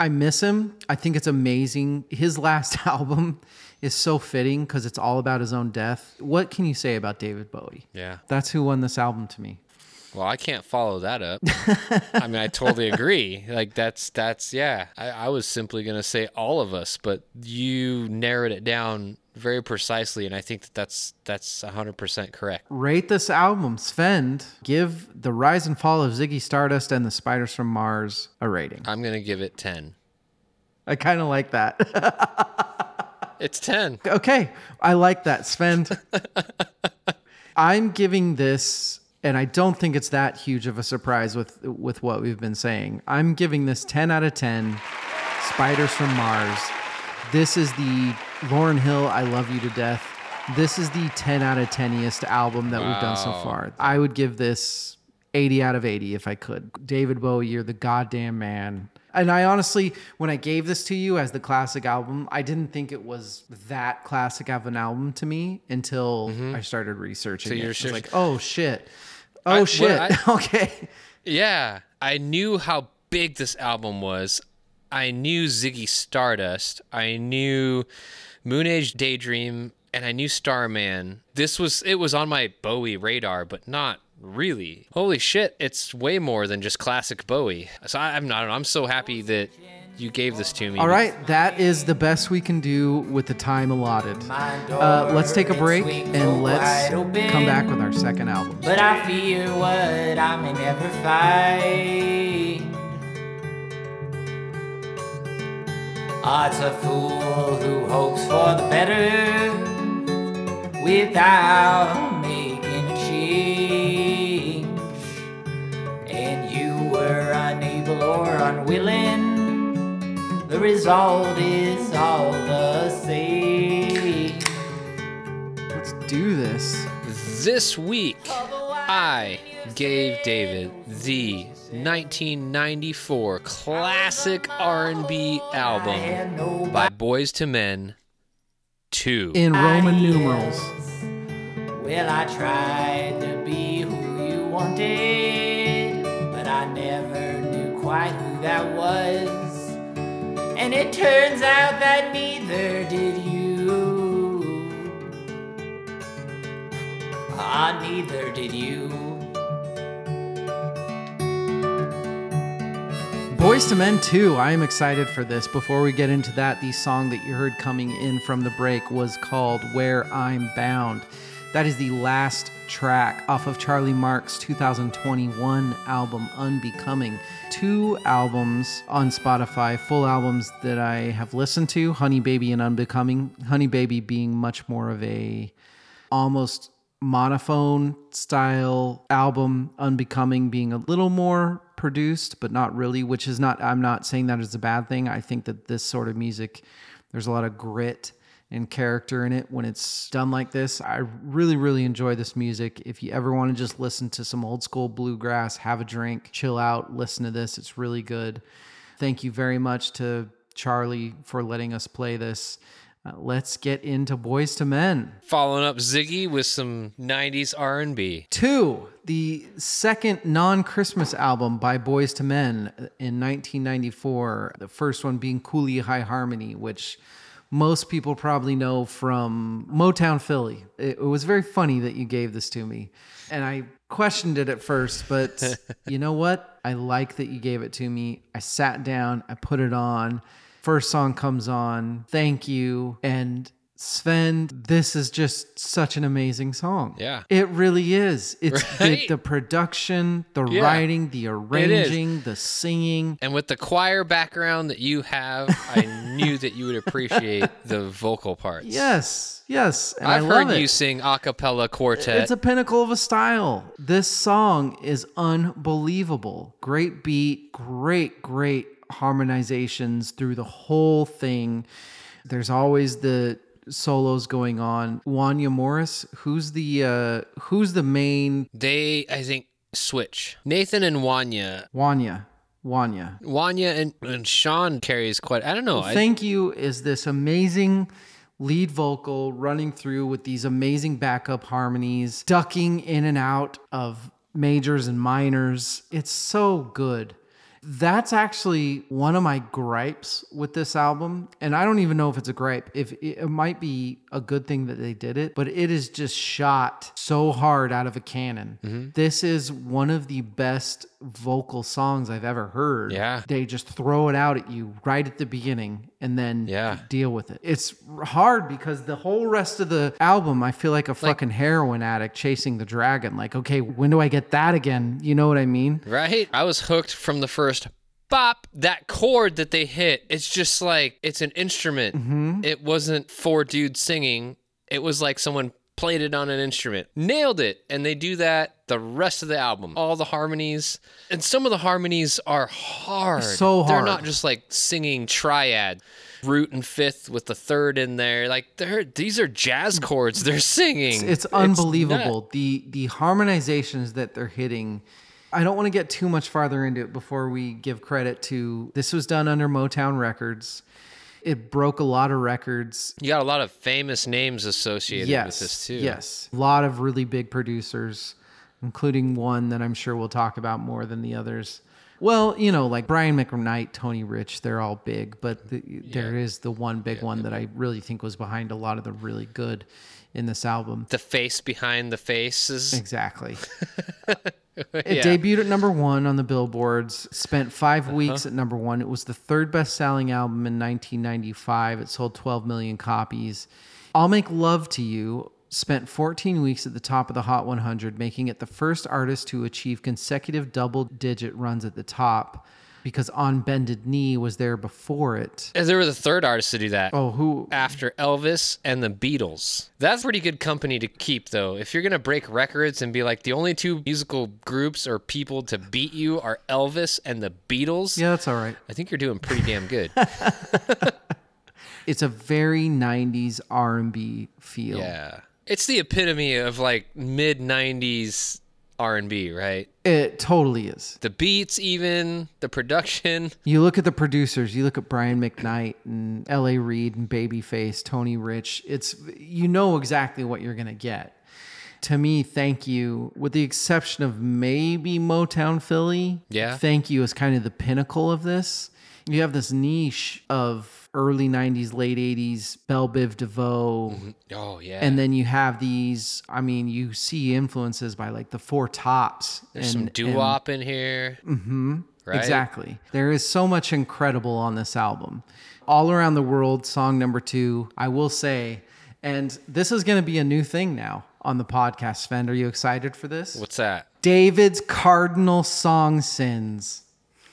I miss him. I think it's amazing. His last album is so fitting because it's all about his own death. What can you say about David Bowie? Yeah. That's who won this album to me. Well, I can't follow that up. I mean, I totally agree. Like that's that's yeah. I, I was simply gonna say all of us, but you narrowed it down very precisely, and I think that that's that's hundred percent correct. Rate this album, Svend. Give The Rise and Fall of Ziggy Stardust and the Spiders from Mars a rating. I'm gonna give it ten. I kind of like that. It's ten. okay, I like that, Svend. I'm giving this, and I don't think it's that huge of a surprise with with what we've been saying. I'm giving this 10 out of 10. Spiders from Mars. This is the Lauryn Hill. I love you to death. This is the 10 out of 10iest album that we've done so far. I would give this 80 out of 80 if I could. David Bowie, you're the goddamn man. And I honestly, when I gave this to you as the classic album, I didn't think it was that classic of an album to me until mm-hmm. I started researching So it. you're sure- like, oh shit. Oh I- shit. I- okay. Yeah, I knew how big this album was. I knew Ziggy Stardust. I knew Moon Age Daydream, and I knew Starman. This was it was on my Bowie radar, but not really. Holy shit! It's way more than just classic Bowie. So I, I'm not. I'm so happy that you gave this to me. All right, that is the best we can do with the time allotted. Uh, let's take a break and let's come back with our second album. But I fear what I may never find. Art's a fool who hopes for the better without making a change. And you were unable or unwilling. The result is all the same. Let's do this. This week I gave David the 1994 classic R&B album by Boyz II Men 2. In Roman numerals. Well, I tried to be who you wanted, but I never knew quite who that was. And it turns out that neither did you. Ah, neither did you. Boyz II Men 2, I am excited for this. Before we get into that, the song that you heard coming in from the break was called Where I'm Bound. That is the last track off of Charlie Marks' 2021 album Unbecoming. Two albums on Spotify, full albums that I have listened to, Honey Baby and Unbecoming. Honey Baby being much more of a almost monophone style album unbecoming being a little more produced but not really which is not i'm not saying that is a bad thing i think that this sort of music there's a lot of grit and character in it when it's done like this i really really enjoy this music if you ever want to just listen to some old school bluegrass have a drink chill out listen to this it's really good thank you very much to charlie for letting us play this uh, let's get into Boyz II Men Following up Ziggy with some 90s R&B. Two, the second non Christmas album by Boyz II Men in 1994. The first one being Cooleyhighharmony, which most people probably know from Motown Philly. It, it was very funny that you gave this to me. And I questioned it at first, but you know what? I like that you gave it to me. I sat down, I put it on. First song comes on. Thank you. And Svend, this is just such an amazing song. Yeah. It really is. It's Right? the, the production, the Yeah. writing, the arranging, the singing. And with the choir background that you have, I knew that you would appreciate the vocal parts. Yes, yes. And I've I love heard it. you sing a cappella quartet. It's a pinnacle of a style. This song is unbelievable. Great beat, great, great harmonizations through the whole thing. There's always the solos going on. Wanya Morris, who's the uh who's the main they, I think, switch. Nathan and Wanya. Wanya? Wanya. Wanya and, and Sean carries quite, I don't know. I, Thank You is this amazing lead vocal running through with these amazing backup harmonies, ducking in and out of majors and minors. It's so good. That's actually one of my gripes with this album. And I don't even know if it's a gripe. If it, it might be a good thing that they did it, but it is just shot so hard out of a cannon. Mm-hmm. This is one of the best vocal songs I've ever heard. Yeah. They just throw it out at you right at the beginning and then Yeah. deal with it. It's hard because the whole rest of the album, I feel like a fucking heroin addict chasing the dragon. Like, okay, when do I get that again? You know what I mean? right? I was hooked from the first bop. That chord that they hit, it's just like, it's an instrument. Mm-hmm. It wasn't four dudes singing. It was like someone played it on an instrument. Nailed it. And they do that the rest of the album. All the harmonies. And some of the harmonies are hard. So hard. They're not just like singing triad. Root and fifth with the third in there, like they're these are jazz chords they're singing. It's unbelievable. the the harmonizations that they're hitting. I don't want to get too much farther into it before we give credit to this was done under Motown Records. It broke a lot of records. You got a lot of famous names associated yes, with this too. Yes. A lot of really big producers, including one that I'm sure we'll talk about more than the others. Well, you know, like Brian McKnight, Tony Rich, they're all big, but the, there is the one big one that I really think was behind a lot of the really good in this album. The face behind the faces. Exactly. It debuted at number one on the billboards, spent 5 uh-huh. weeks at number one. It was the third best selling album in 1995. It sold 12 million copies. I'll Make Love to You spent 14 weeks at the top of the Hot 100, making it the first artist to achieve consecutive double digit runs at the top because On Bended Knee was there before it. And they were the third artist to do that. Oh, who? After Elvis and the Beatles. That's pretty good company to keep, though. If you're going to break records and be like, the only two musical groups or people to beat you are Elvis and the Beatles, Yeah, that's all right. I think you're doing pretty damn good. It's a very 90s R&B feel. yeah. It's the epitome of like mid 90s R&B, right? It totally is. The beats even, the production. You look at the producers, you look at Brian McKnight and L.A. Reid and Babyface, Tony Rich. It's you know exactly what you're gonna get. To me, thank you, with the exception of maybe Motown Philly. Yeah. Thank you is kind of the pinnacle of this. You have this niche of early 90s, late 80s, Belle Biv DeVoe. Oh yeah. And then you have these, I mean, you see influences by like the Four Tops. There's some and- doo wop in here. Mm-hmm. Right. Exactly. There is so much incredible on this album. All Around the World, song number two, I will say, and this is going to be a new thing now on the podcast, Svend. Are you excited for this? What's that? David's Cardinal Song Sins.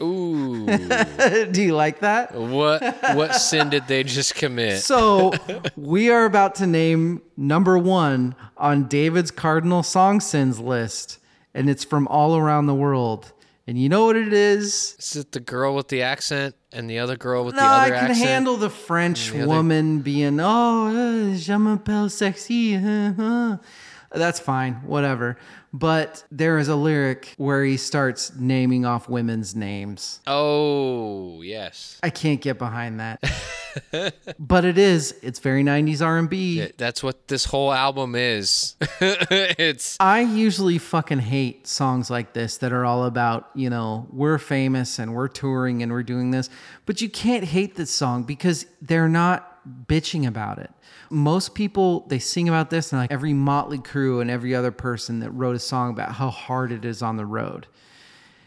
Ooh. Do you like that? what what sin did they just commit? So we are about to name number one on David's Cardinal Song Sins list, and it's from all around the world. And you know what it is? Is it the girl with the accent and the other girl with No, the other accent? I can accent? handle the French the other- woman being, oh, uh, je m'appelle sexy. uh, uh." That's fine, whatever. But there is a lyric where he starts naming off women's names. oh, yes. I can't get behind that. but it is. It's very 90s R&B. That's what this whole album is. it's I usually fucking hate songs like this that are all about, you know, we're famous and we're touring and we're doing this. But you can't hate this song because they're not bitching about it. Most people, they sing about this and like every Motley Crue and every other person that wrote a song about how hard it is on the road.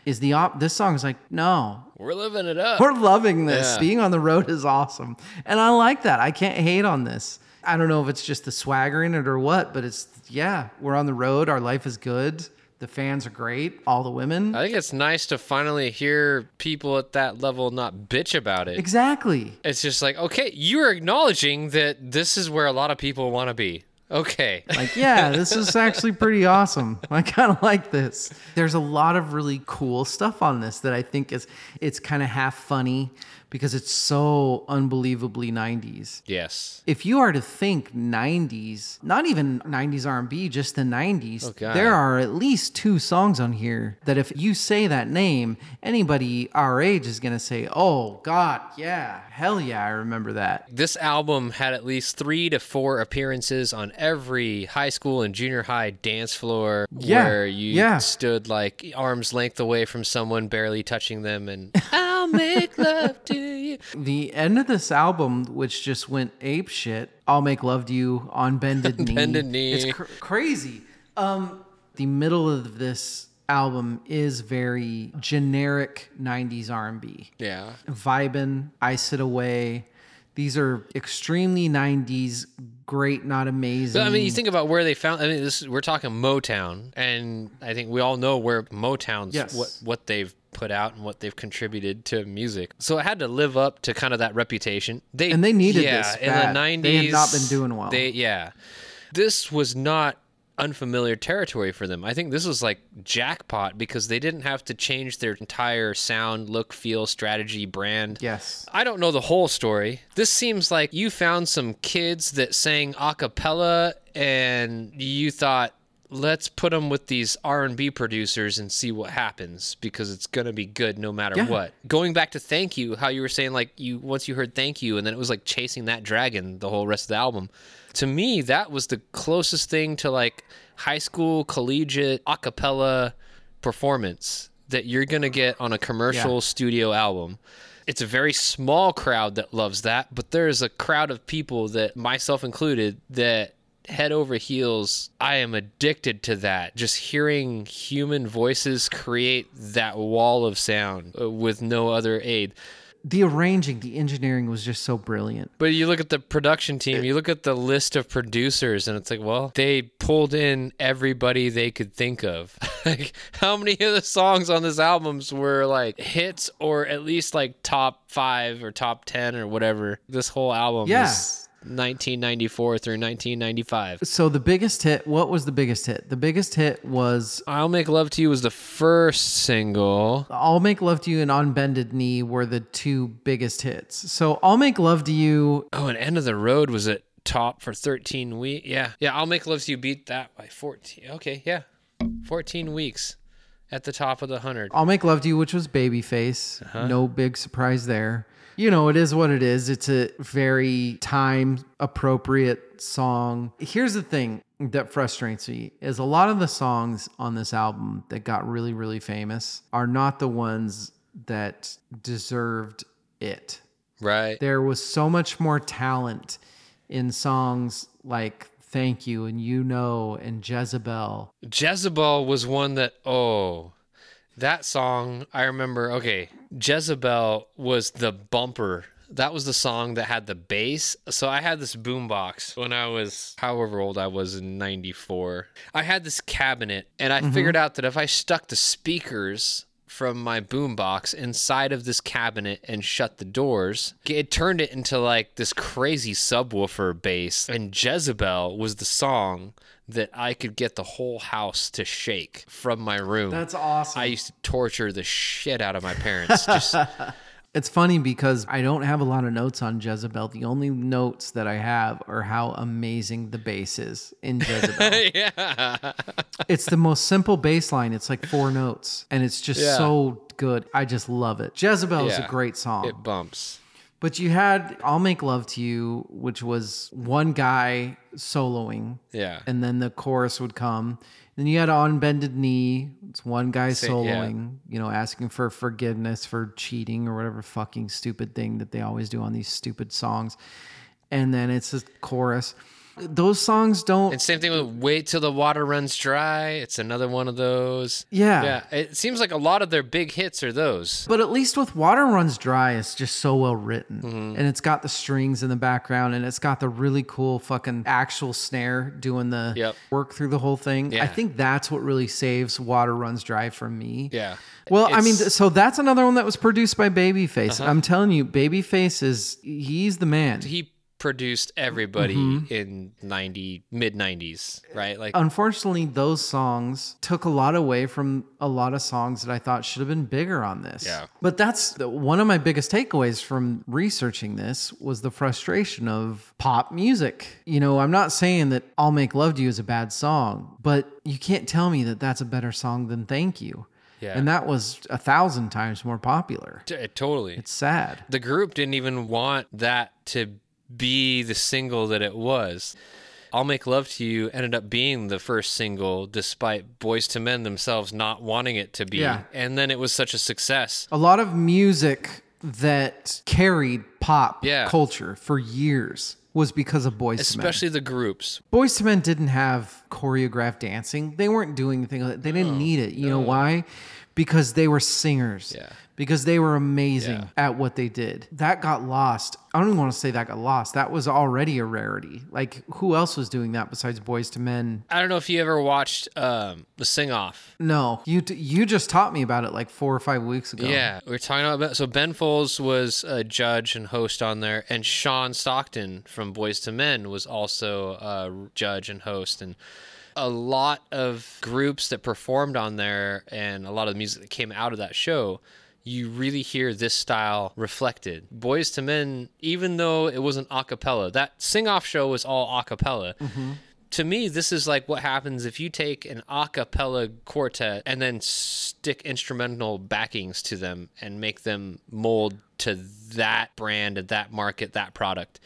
Is the op this song is like, no, we're living it up. we're loving this. Yeah. Being on the road is awesome. And I like that. I can't hate on this. I don't know if it's just the swagger in it or what, but it's, yeah, we're on the road. Our life is good. The fans are great. All the women. I think it's nice to finally hear people at that level not bitch about it. exactly. It's just like, okay, you're acknowledging that this is where a lot of people want to be. Okay. Like, yeah, this is actually pretty awesome. I kind of like this. There's a lot of really cool stuff on this that I think is, it's kind of half funny because it's so unbelievably 90s. yes. if you are to think 90s not even 90s r&b just the 90s Oh, there are at least two songs on here that if you say that name anybody our age is going to say oh god yeah hell yeah i remember that This album had at least three to four appearances on every high school and junior high dance floor Yeah, where you yeah. stood like arm's length away from someone, barely touching them, and I'll make love to you. the end of this album which just went ape shit i'll make love to you on bended knee Bended Knee. it's cr- crazy um the middle of this album is very generic 90s r&b Yeah. Vibin, I Sit Away. These are extremely 90s, great, not amazing. But, I mean, you think about where they found. I mean, this we're talking Motown, and I think we all know where Motown's Yes. what what they've put out and what they've contributed to music. So it had to live up to kind of that reputation. They And they needed yeah, this in the nineties. They had not been doing well. They yeah, this was not unfamiliar territory for them. I think this was like jackpot because they didn't have to change their entire sound, look, feel, strategy, brand. yes. I don't know the whole story. This seems like you found some kids that sang a cappella and you thought let's put them with these R&B producers and see what happens because it's going to be good no matter Yeah. what. Going back to Thank You, how you were saying like you once you heard Thank You and then it was like chasing that dragon the whole rest of the album. To me, that was the closest thing to like high school collegiate a cappella performance that you're going to get on a commercial Yeah. studio album. It's a very small crowd that loves that, but there's a crowd of people that, myself included, that head over heels. I am addicted to that. Just hearing human voices create that wall of sound uh, with no other aid. The arranging, the engineering was just so brilliant. But you look at the production team, you look at the list of producers, and it's like, well, they pulled in everybody they could think of. like, how many of the songs on this albums were like hits or at least like top five or top 10 or whatever? This whole album Yeah. is 1994 through 1995. So the biggest hit, what was the biggest hit? The biggest hit was I'll Make Love to You was the first single. I'll Make Love to You and On Bended Knee were the two biggest hits. So I'll Make Love to You, Oh, and End of the Road was at top for 13 weeks. Yeah. Yeah, I'll Make Love to You beat that by 14. Okay, yeah. 14 weeks at the top of the 100. I'll Make Love to You, which was Babyface. Uh-huh. No big surprise there. You know, it is what it is. It's a very time appropriate song. Here's the thing that frustrates me is a lot of the songs on this album that got really, really famous are not the ones that deserved it. Right. There was so much more talent in songs like Thank You and You Know and Jezebel. Jezebel was one that, oh, that song, I remember. Okay, Jezebel was the bumper. That was the song that had the bass. So I had this boombox when I was however old I was in 94. I had this cabinet and I mm-hmm. figured out that if I stuck the speakers from my boombox inside of this cabinet and shut the doors, it turned it into like this crazy subwoofer bass. And Jezebel was the song that I could get the whole house to shake from my room. That's awesome. I used to torture the shit out of my parents. Just It's funny because I don't have a lot of notes on Jezebel. The only notes that I have are how amazing the bass is in Jezebel. yeah. it's the most simple bass line. It's like four notes and it's just Yeah. so good. I just love it. Jezebel is a great song. It bumps. But you had I'll Make Love to You, which was one guy soloing Yeah. and then the chorus would come. Then you had on bended knee. It's one guy yeah. soloing, you know, asking for forgiveness for cheating or whatever fucking stupid thing that they always do on these stupid songs. And then it's a chorus. Those songs don't. And same thing with Wait Till the Water Runs Dry. It's another one of those. yeah. Yeah. It seems like a lot of their big hits are those. But at least with Water Runs Dry, it's just so well written. Mm-hmm. And it's got the strings in the background and it's got the really cool fucking actual snare doing the Yep. work through the whole thing. I think that's what really saves Water Runs Dry for me. Yeah. Well, I mean, Uh-huh. so that's another one that was produced by Babyface. I'm telling you, Babyface is he's the man. he produced everybody Mm-hmm. in 90 mid 90s, right? Like Unfortunately, those songs took a lot away from a lot of songs that I thought should have been bigger on this. Yeah. But that's the, one of my biggest takeaways from researching this was the frustration of pop music. You know, I'm not saying that I'll Make Love to You is a bad song, but you can't tell me that that's a better song than Thank You. Yeah. And that was a thousand times more popular. t- totally. It's sad. the group didn't even want that to be the single that it was. I'll Make Love to You ended up being the first single despite Boyz II Men themselves not wanting it to be. Yeah. And then it was such a success. a lot of music that carried pop Yeah. culture for years was because of Boyz II Men. Especially the groups. Boyz II Men didn't have choreographed dancing. They weren't doing anything. like that. They didn't need it. You know why? Because they were singers. Yeah. Because they were amazing Yeah. at what they did. That got lost. I don't even want to say that got lost. That was already a rarity. Like who else was doing that besides Boyz II Men? I don't know if you ever watched um, the Sing Off. No, you t- you just taught me about it like four or five weeks ago. Yeah, we are talking about so Ben Folds was a judge and host on there, and Shawn Stockman from Boyz II Men was also a judge and host, and a lot of groups that performed on there, and a lot of the music that came out of that show. You really hear this style reflected. Boyz II Men, even though it wasn't a cappella, that sing off show was all a cappella mm-hmm. to me, this is like what happens if you take an a cappella quartet and then stick instrumental backings to them and make them mold to that brand and that market, that product.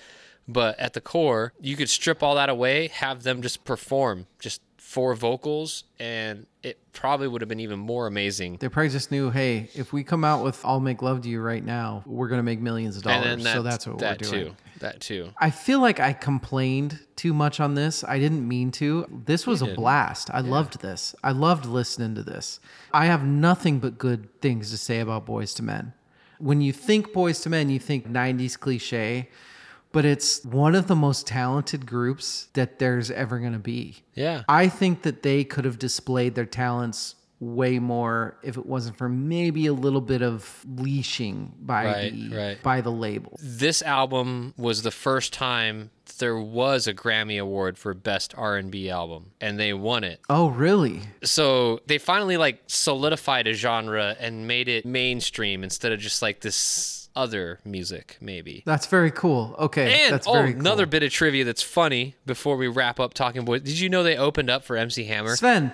But at the core, you could strip all that away, have them just perform just four vocals, and it probably would have been even more amazing. They probably just knew, hey, if we come out with "I'll Make Love to You" right now, we're gonna make millions of dollars. Then so that's what that we're doing. too. That too. I feel like I complained too much on this. I didn't mean to. This was a blast. I loved this. I loved listening to this. I have nothing but good things to say about Boyz II Men. When you think Boyz II Men, you think 90s cliche, but it's one of the most talented groups that there's ever going to be. Yeah. I think that they could have displayed their talents way more if it wasn't for maybe a little bit of leashing by Right, the right. by the label. this album was the first time there was a Grammy award for best R&B album and they won it. Oh, really? So they finally like solidified a genre and made it mainstream instead of just like this other music maybe. That's very cool. Okay, And that's oh, very cool. another bit of trivia that's funny before we wrap up talking boys. Did you know they opened up for MC Hammer? Svend,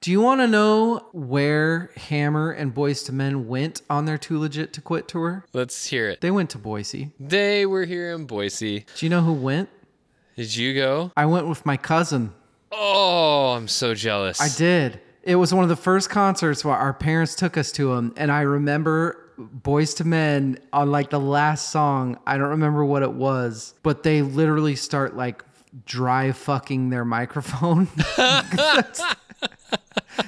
Do you want to know where Hammer and Boyz II Men went on their Too Legit to Quit tour? Let's hear it. They went to Boise. They were here in Boise. Do you know who went? Did you go? I went with my cousin. Oh, I'm so jealous. I did. It was one of the first concerts where our parents took us to them, and I remember Boyz II Men on like the last song. I don't remember what it was, but they literally start like dry fucking their microphone.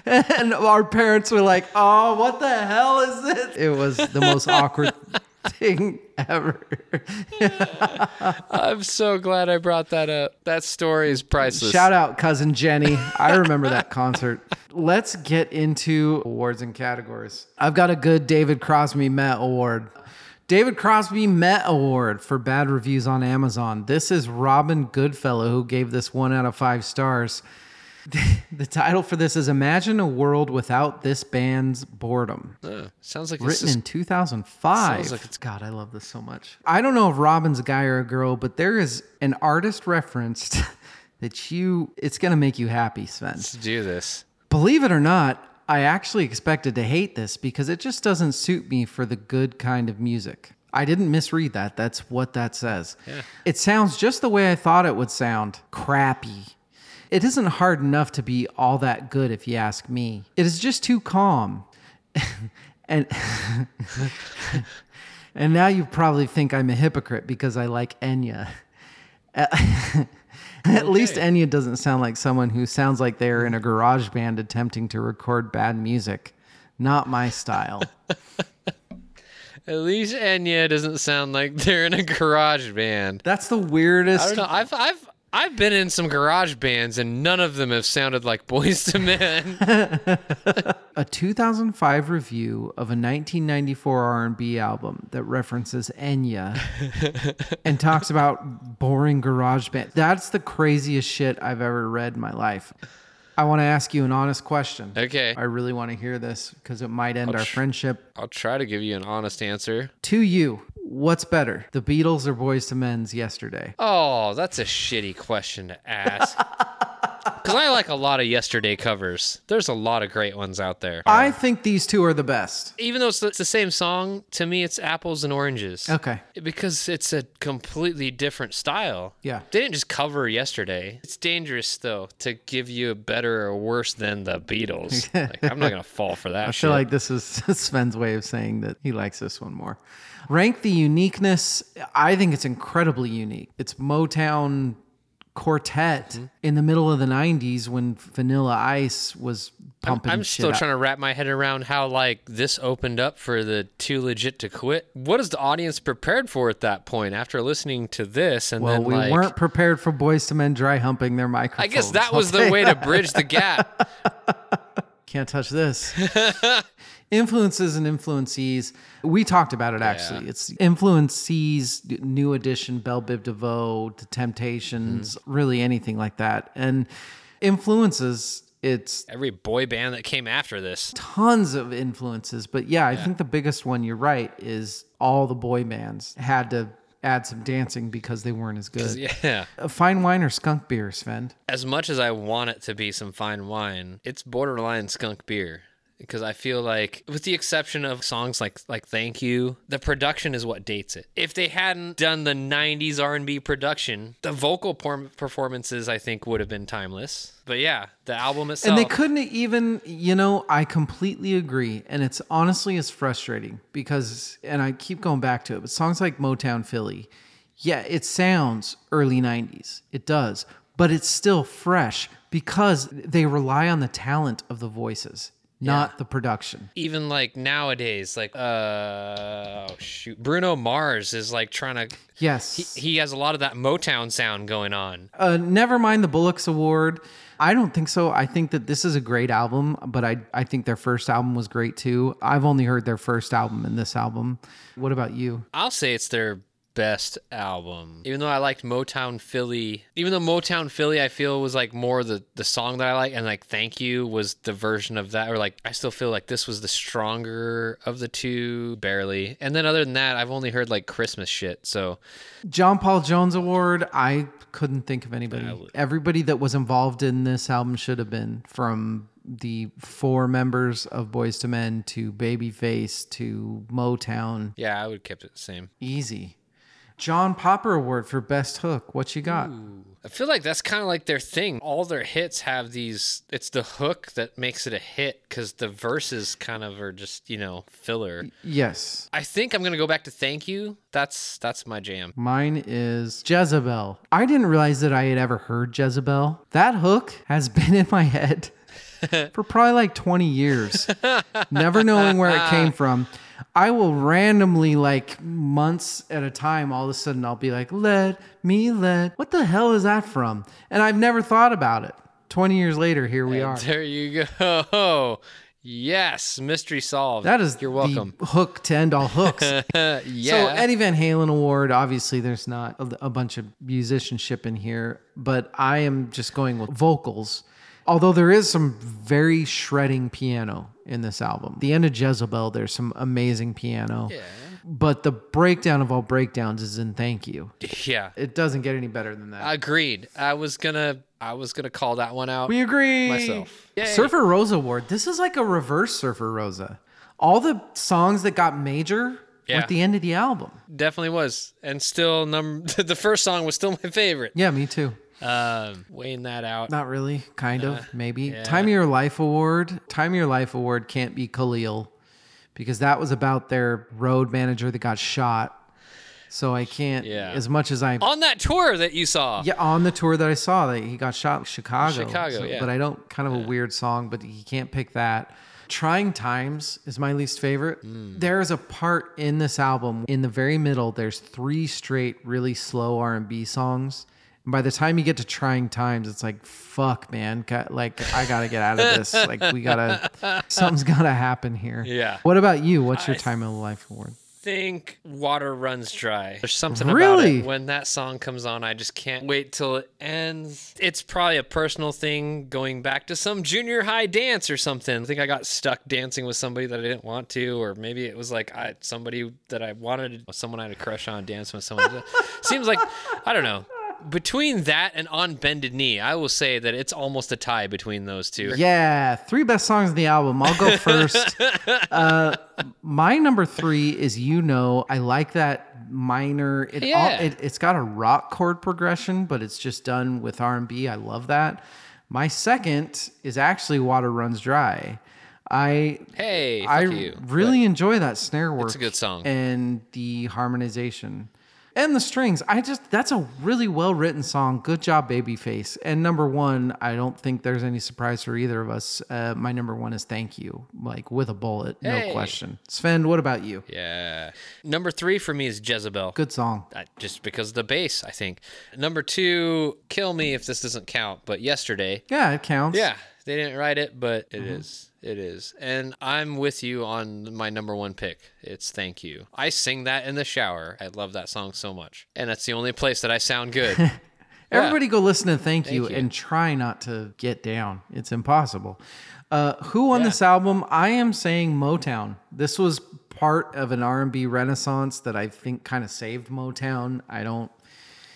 and our parents were like, "Oh, what the hell is this?" It was the most awkward thing ever. I'm so glad I brought that up. That story is priceless. Shout out cousin Jenny. I remember that concert. Let's get into awards and categories. I've got a good David Crosby Met Award. David Crosby Met Award for bad reviews on Amazon. This is Robin Goodfellow who gave this one out of five stars. The title for this is Imagine a World Without This Band's Boredom. Uh, sounds like Written is, in 2005. Sounds like it's- God, I love this so much. I don't know if Robin's a guy or a girl, but there is an artist referenced that you, it's going to make you happy, Svend. Let's do this. Believe it or not, I actually expected to hate this because it just doesn't suit me for the good kind of music. I didn't misread that. That's what that says. It sounds just the way I thought it would sound crappy. It isn't hard enough to be all that good if you ask me. It is just too calm. and and now you probably think I'm a hypocrite because I like Enya. At least Enya doesn't sound like someone who sounds like they're in a garage band attempting to record bad music. Not my style. At least Enya doesn't sound like they're in a garage band. That's the weirdest. I don't know. I've I've I've been in some garage bands and none of them have sounded like Boyz II Men. A 2005 review of a 1994 R&B album that references Enya and talks about boring garage band. That's the craziest shit I've ever read in my life. I want to ask you an honest question. okay. I really want to hear this because it might end our tr- friendship. I'll try to give you an honest answer. To you, what's better, the Beatles or Boyz II Men's yesterday? Oh, that's a shitty question to ask. Because I like a lot of yesterday covers. There's a lot of great ones out there. I think these two are the best. Even though it's the, it's the same song, to me it's apples and oranges. Okay. Because it's a completely different style. Yeah. They didn't just cover yesterday. It's dangerous though to give you a better or worse than the Beatles. like, I'm not gonna fall for that I shit. feel like this is Svend's way of saying that he likes this one more. Rank the uniqueness. I think it's incredibly unique. It's Motown quartet Mm-hmm. in the middle of the 90s when Vanilla Ice was pumping I'm shit still out. trying to wrap my head around how like this opened up for the too legit to quit. What is the audience prepared for at that point after listening to this? And well, then we like, weren't prepared for Boyz II Men dry humping their microphones. I guess that I'll was the way to bridge the gap. Can't touch this. influences and influencees. We talked about it actually. It's influencees, New Edition, Bell Biv DeVoe, The Temptations, Mm-hmm. really anything like that. And influences, it's Every boy band that came after this. tons of influences. But yeah, I think the biggest one, you're right, is all the boy bands had to add some dancing because they weren't as good. Yeah. A fine wine or skunk beer, Svend? As much as I want it to be some fine wine, it's borderline skunk beer. Because I feel like, with the exception of songs like like "Thank You," the production is what dates it. If they hadn't done the '90s R&B production, the vocal por- performances I think would have been timeless. But yeah, the album itself. And they couldn't even, you know, I completely agree. And it's honestly it's frustrating because and I keep going back to it, but songs like Motown Philly, yeah, it sounds early 90s. It does. But it's still fresh because they rely on the talent of the voices, not the production. even like nowadays, like uh oh shoot, Bruno Mars is like trying to. Yes. He has a lot of that Motown sound going on. Uh, never mind the Bollocks Award. I don't think so. I think that this is a great album, but I I think their first album was great too. I've only heard their first album and this album. What about you? I'll say it's their best album. Even though I liked Motown Philly, even though Motown Philly I feel was like more the the song that I like and like Thank You was the version of that or like I still feel like this was the stronger of the two barely. And then other than that, I've only heard like Christmas shit. So John Paul Jones Award, I couldn't think of anybody. Everybody that was involved in this album should have been from the four members of Boyz II Men to Babyface to Motown. Yeah, I would have kept it the same. Easy. John Popper Award for Best Hook. What you got? I feel like that's kind of like their thing. All their hits have these. It's the hook that makes it a hit because the verses kind of are just you know filler. Yes. I think I'm gonna go back to "Thank You." That's that's my jam. Mine is Jezebel. I didn't realize that I had ever heard Jezebel. That hook has been in my head for probably like 20 years, never knowing where it came from. I will randomly, like months at a time, all of a sudden I'll be like, let me let. What the hell is that from? And I've never thought about it. 20 years later, here we are. There you go. Yes, mystery solved. That is You're welcome. the hook to end all hooks. yeah. So Eddie Van Halen award. Obviously, there's not a, a bunch of musicianship in here, but I am just going with vocals. Although there is some very shredding piano in this album. The end of Jezebel, there's some amazing piano. Yeah. But the breakdown of all breakdowns is in Thank You. yeah. It doesn't get any better than that. Agreed. I was gonna I was gonna call that one out. we agree. myself. Yay. Surfer Rosa award. This is like a reverse Surfer Rosa. All the songs that got major Yeah. at the end of the album. Definitely was. And still number the first song was still my favorite. Yeah, me too. Um weighing that out. Not really, kind Uh, of, maybe. Time of Your Life Award. Time of Your Life Award can't be Khalil because that was about their road manager that got shot. So I can't, Yeah. as much as I, On that tour that you saw. yeah, on the tour that I saw that he got shot in Chicago. Chicago, yeah. But I don't, kind of a weird song, but he can't pick that. Trying Times is my least favorite. Mm. There's a part in this album in the very middle. There's three straight really slow R&B songs. And by the time you get to Trying Times, it's like fuck, man. Like I gotta get out of this. like we gotta, something's gotta happen here. Yeah. What about you? What's your Time of Life award? think water runs dry. There's something Really? about it. When that song comes on, I just can't wait till it ends. It's probably a personal thing going back to some junior high dance or something. I think I got stuck dancing with somebody that I didn't want to, or maybe it was like I somebody that I wanted, someone I had a crush on, dancing with someone. Seems like I don't know. Between that and on bended knee, I will say that it's almost a tie between those two. Yeah, three best songs of the album. I'll go first. uh, my number three is "You Know." I like that minor. It, all, Yeah. it it's got a rock chord progression, but it's just done with R and B. I love that. My second is actually "Water Runs Dry." I Hey, I you. really enjoy that snare work. It's a good song. and the harmonization and the strings. I just that's a really well written song. Good job, Babyface. And number one, I don't think there's any surprise for either of us. Uh, my number one is "Thank You," like with a bullet, no Hey. question. Svend, what about you? Yeah. Number three for me is Jezebel. Good song. I- just because of the bass, I think. Number two, kill me if this doesn't count, but yesterday. Yeah, it counts. Yeah, they didn't write it, but it Mm-hmm. is. It is. And I'm with you on my number one pick. It's Thank You. I sing that in the shower. I love that song so much. And that's the only place that I sound good. Everybody go listen to Thank, you, you. and try not to get down. It's impossible. Uh, who on this album? I am saying Motown. This was part of an R&B renaissance that I think kind of saved Motown. I don't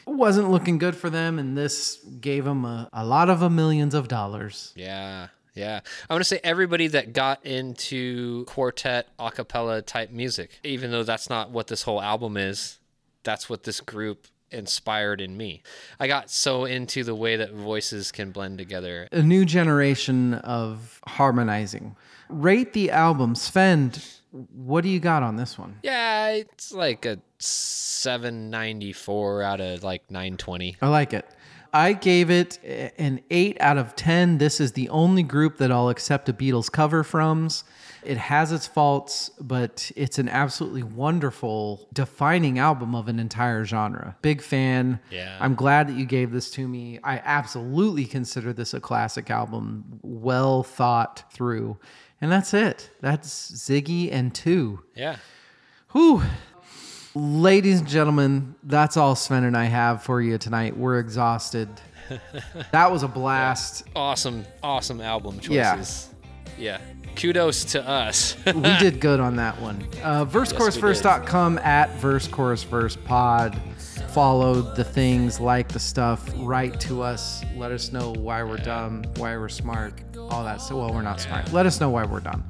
wasn't looking good for them and this gave them a, a lot of a millions of dollars. yeah. Yeah. I want to say everybody that got into quartet a cappella type music, even though that's not what this whole album is, that's what this group inspired in me. I got so into the way that voices can blend together. A new generation of harmonizing. Rate the album. Svend, what do you got on this one? Yeah, it's like a 794 out of like 920. I like it. I gave it an 8 out of 10. This is the only group that I'll accept a Beatles cover from. It has its faults, but it's an absolutely wonderful, defining album of an entire genre. Big fan. Yeah. I'm glad that you gave this to me. I absolutely consider this a classic album, well thought through. And that's it. That's Ziggy and two. Yeah. Whew. Ladies and gentlemen, that's all Svend and I have for you tonight. We're exhausted. that was a blast. Awesome, awesome album Yeah. choices. Yeah. yeah. Kudos to us. we did good on that one. Uh, VerseChorusVerse.com at VerseChorusVerse Pod. follow the things, like the stuff, write to us, let us know why we're dumb, why we're smart, all that. So, well, we're not smart. Let us know why we're done.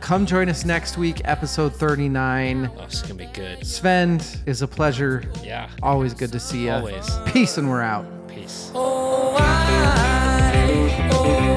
Come join us next week, episode 39. Oh, it's gonna be good. Svend, is a pleasure. Yeah. Always good to see you. Always. Peace, and we're out. Peace. Oh, I, oh,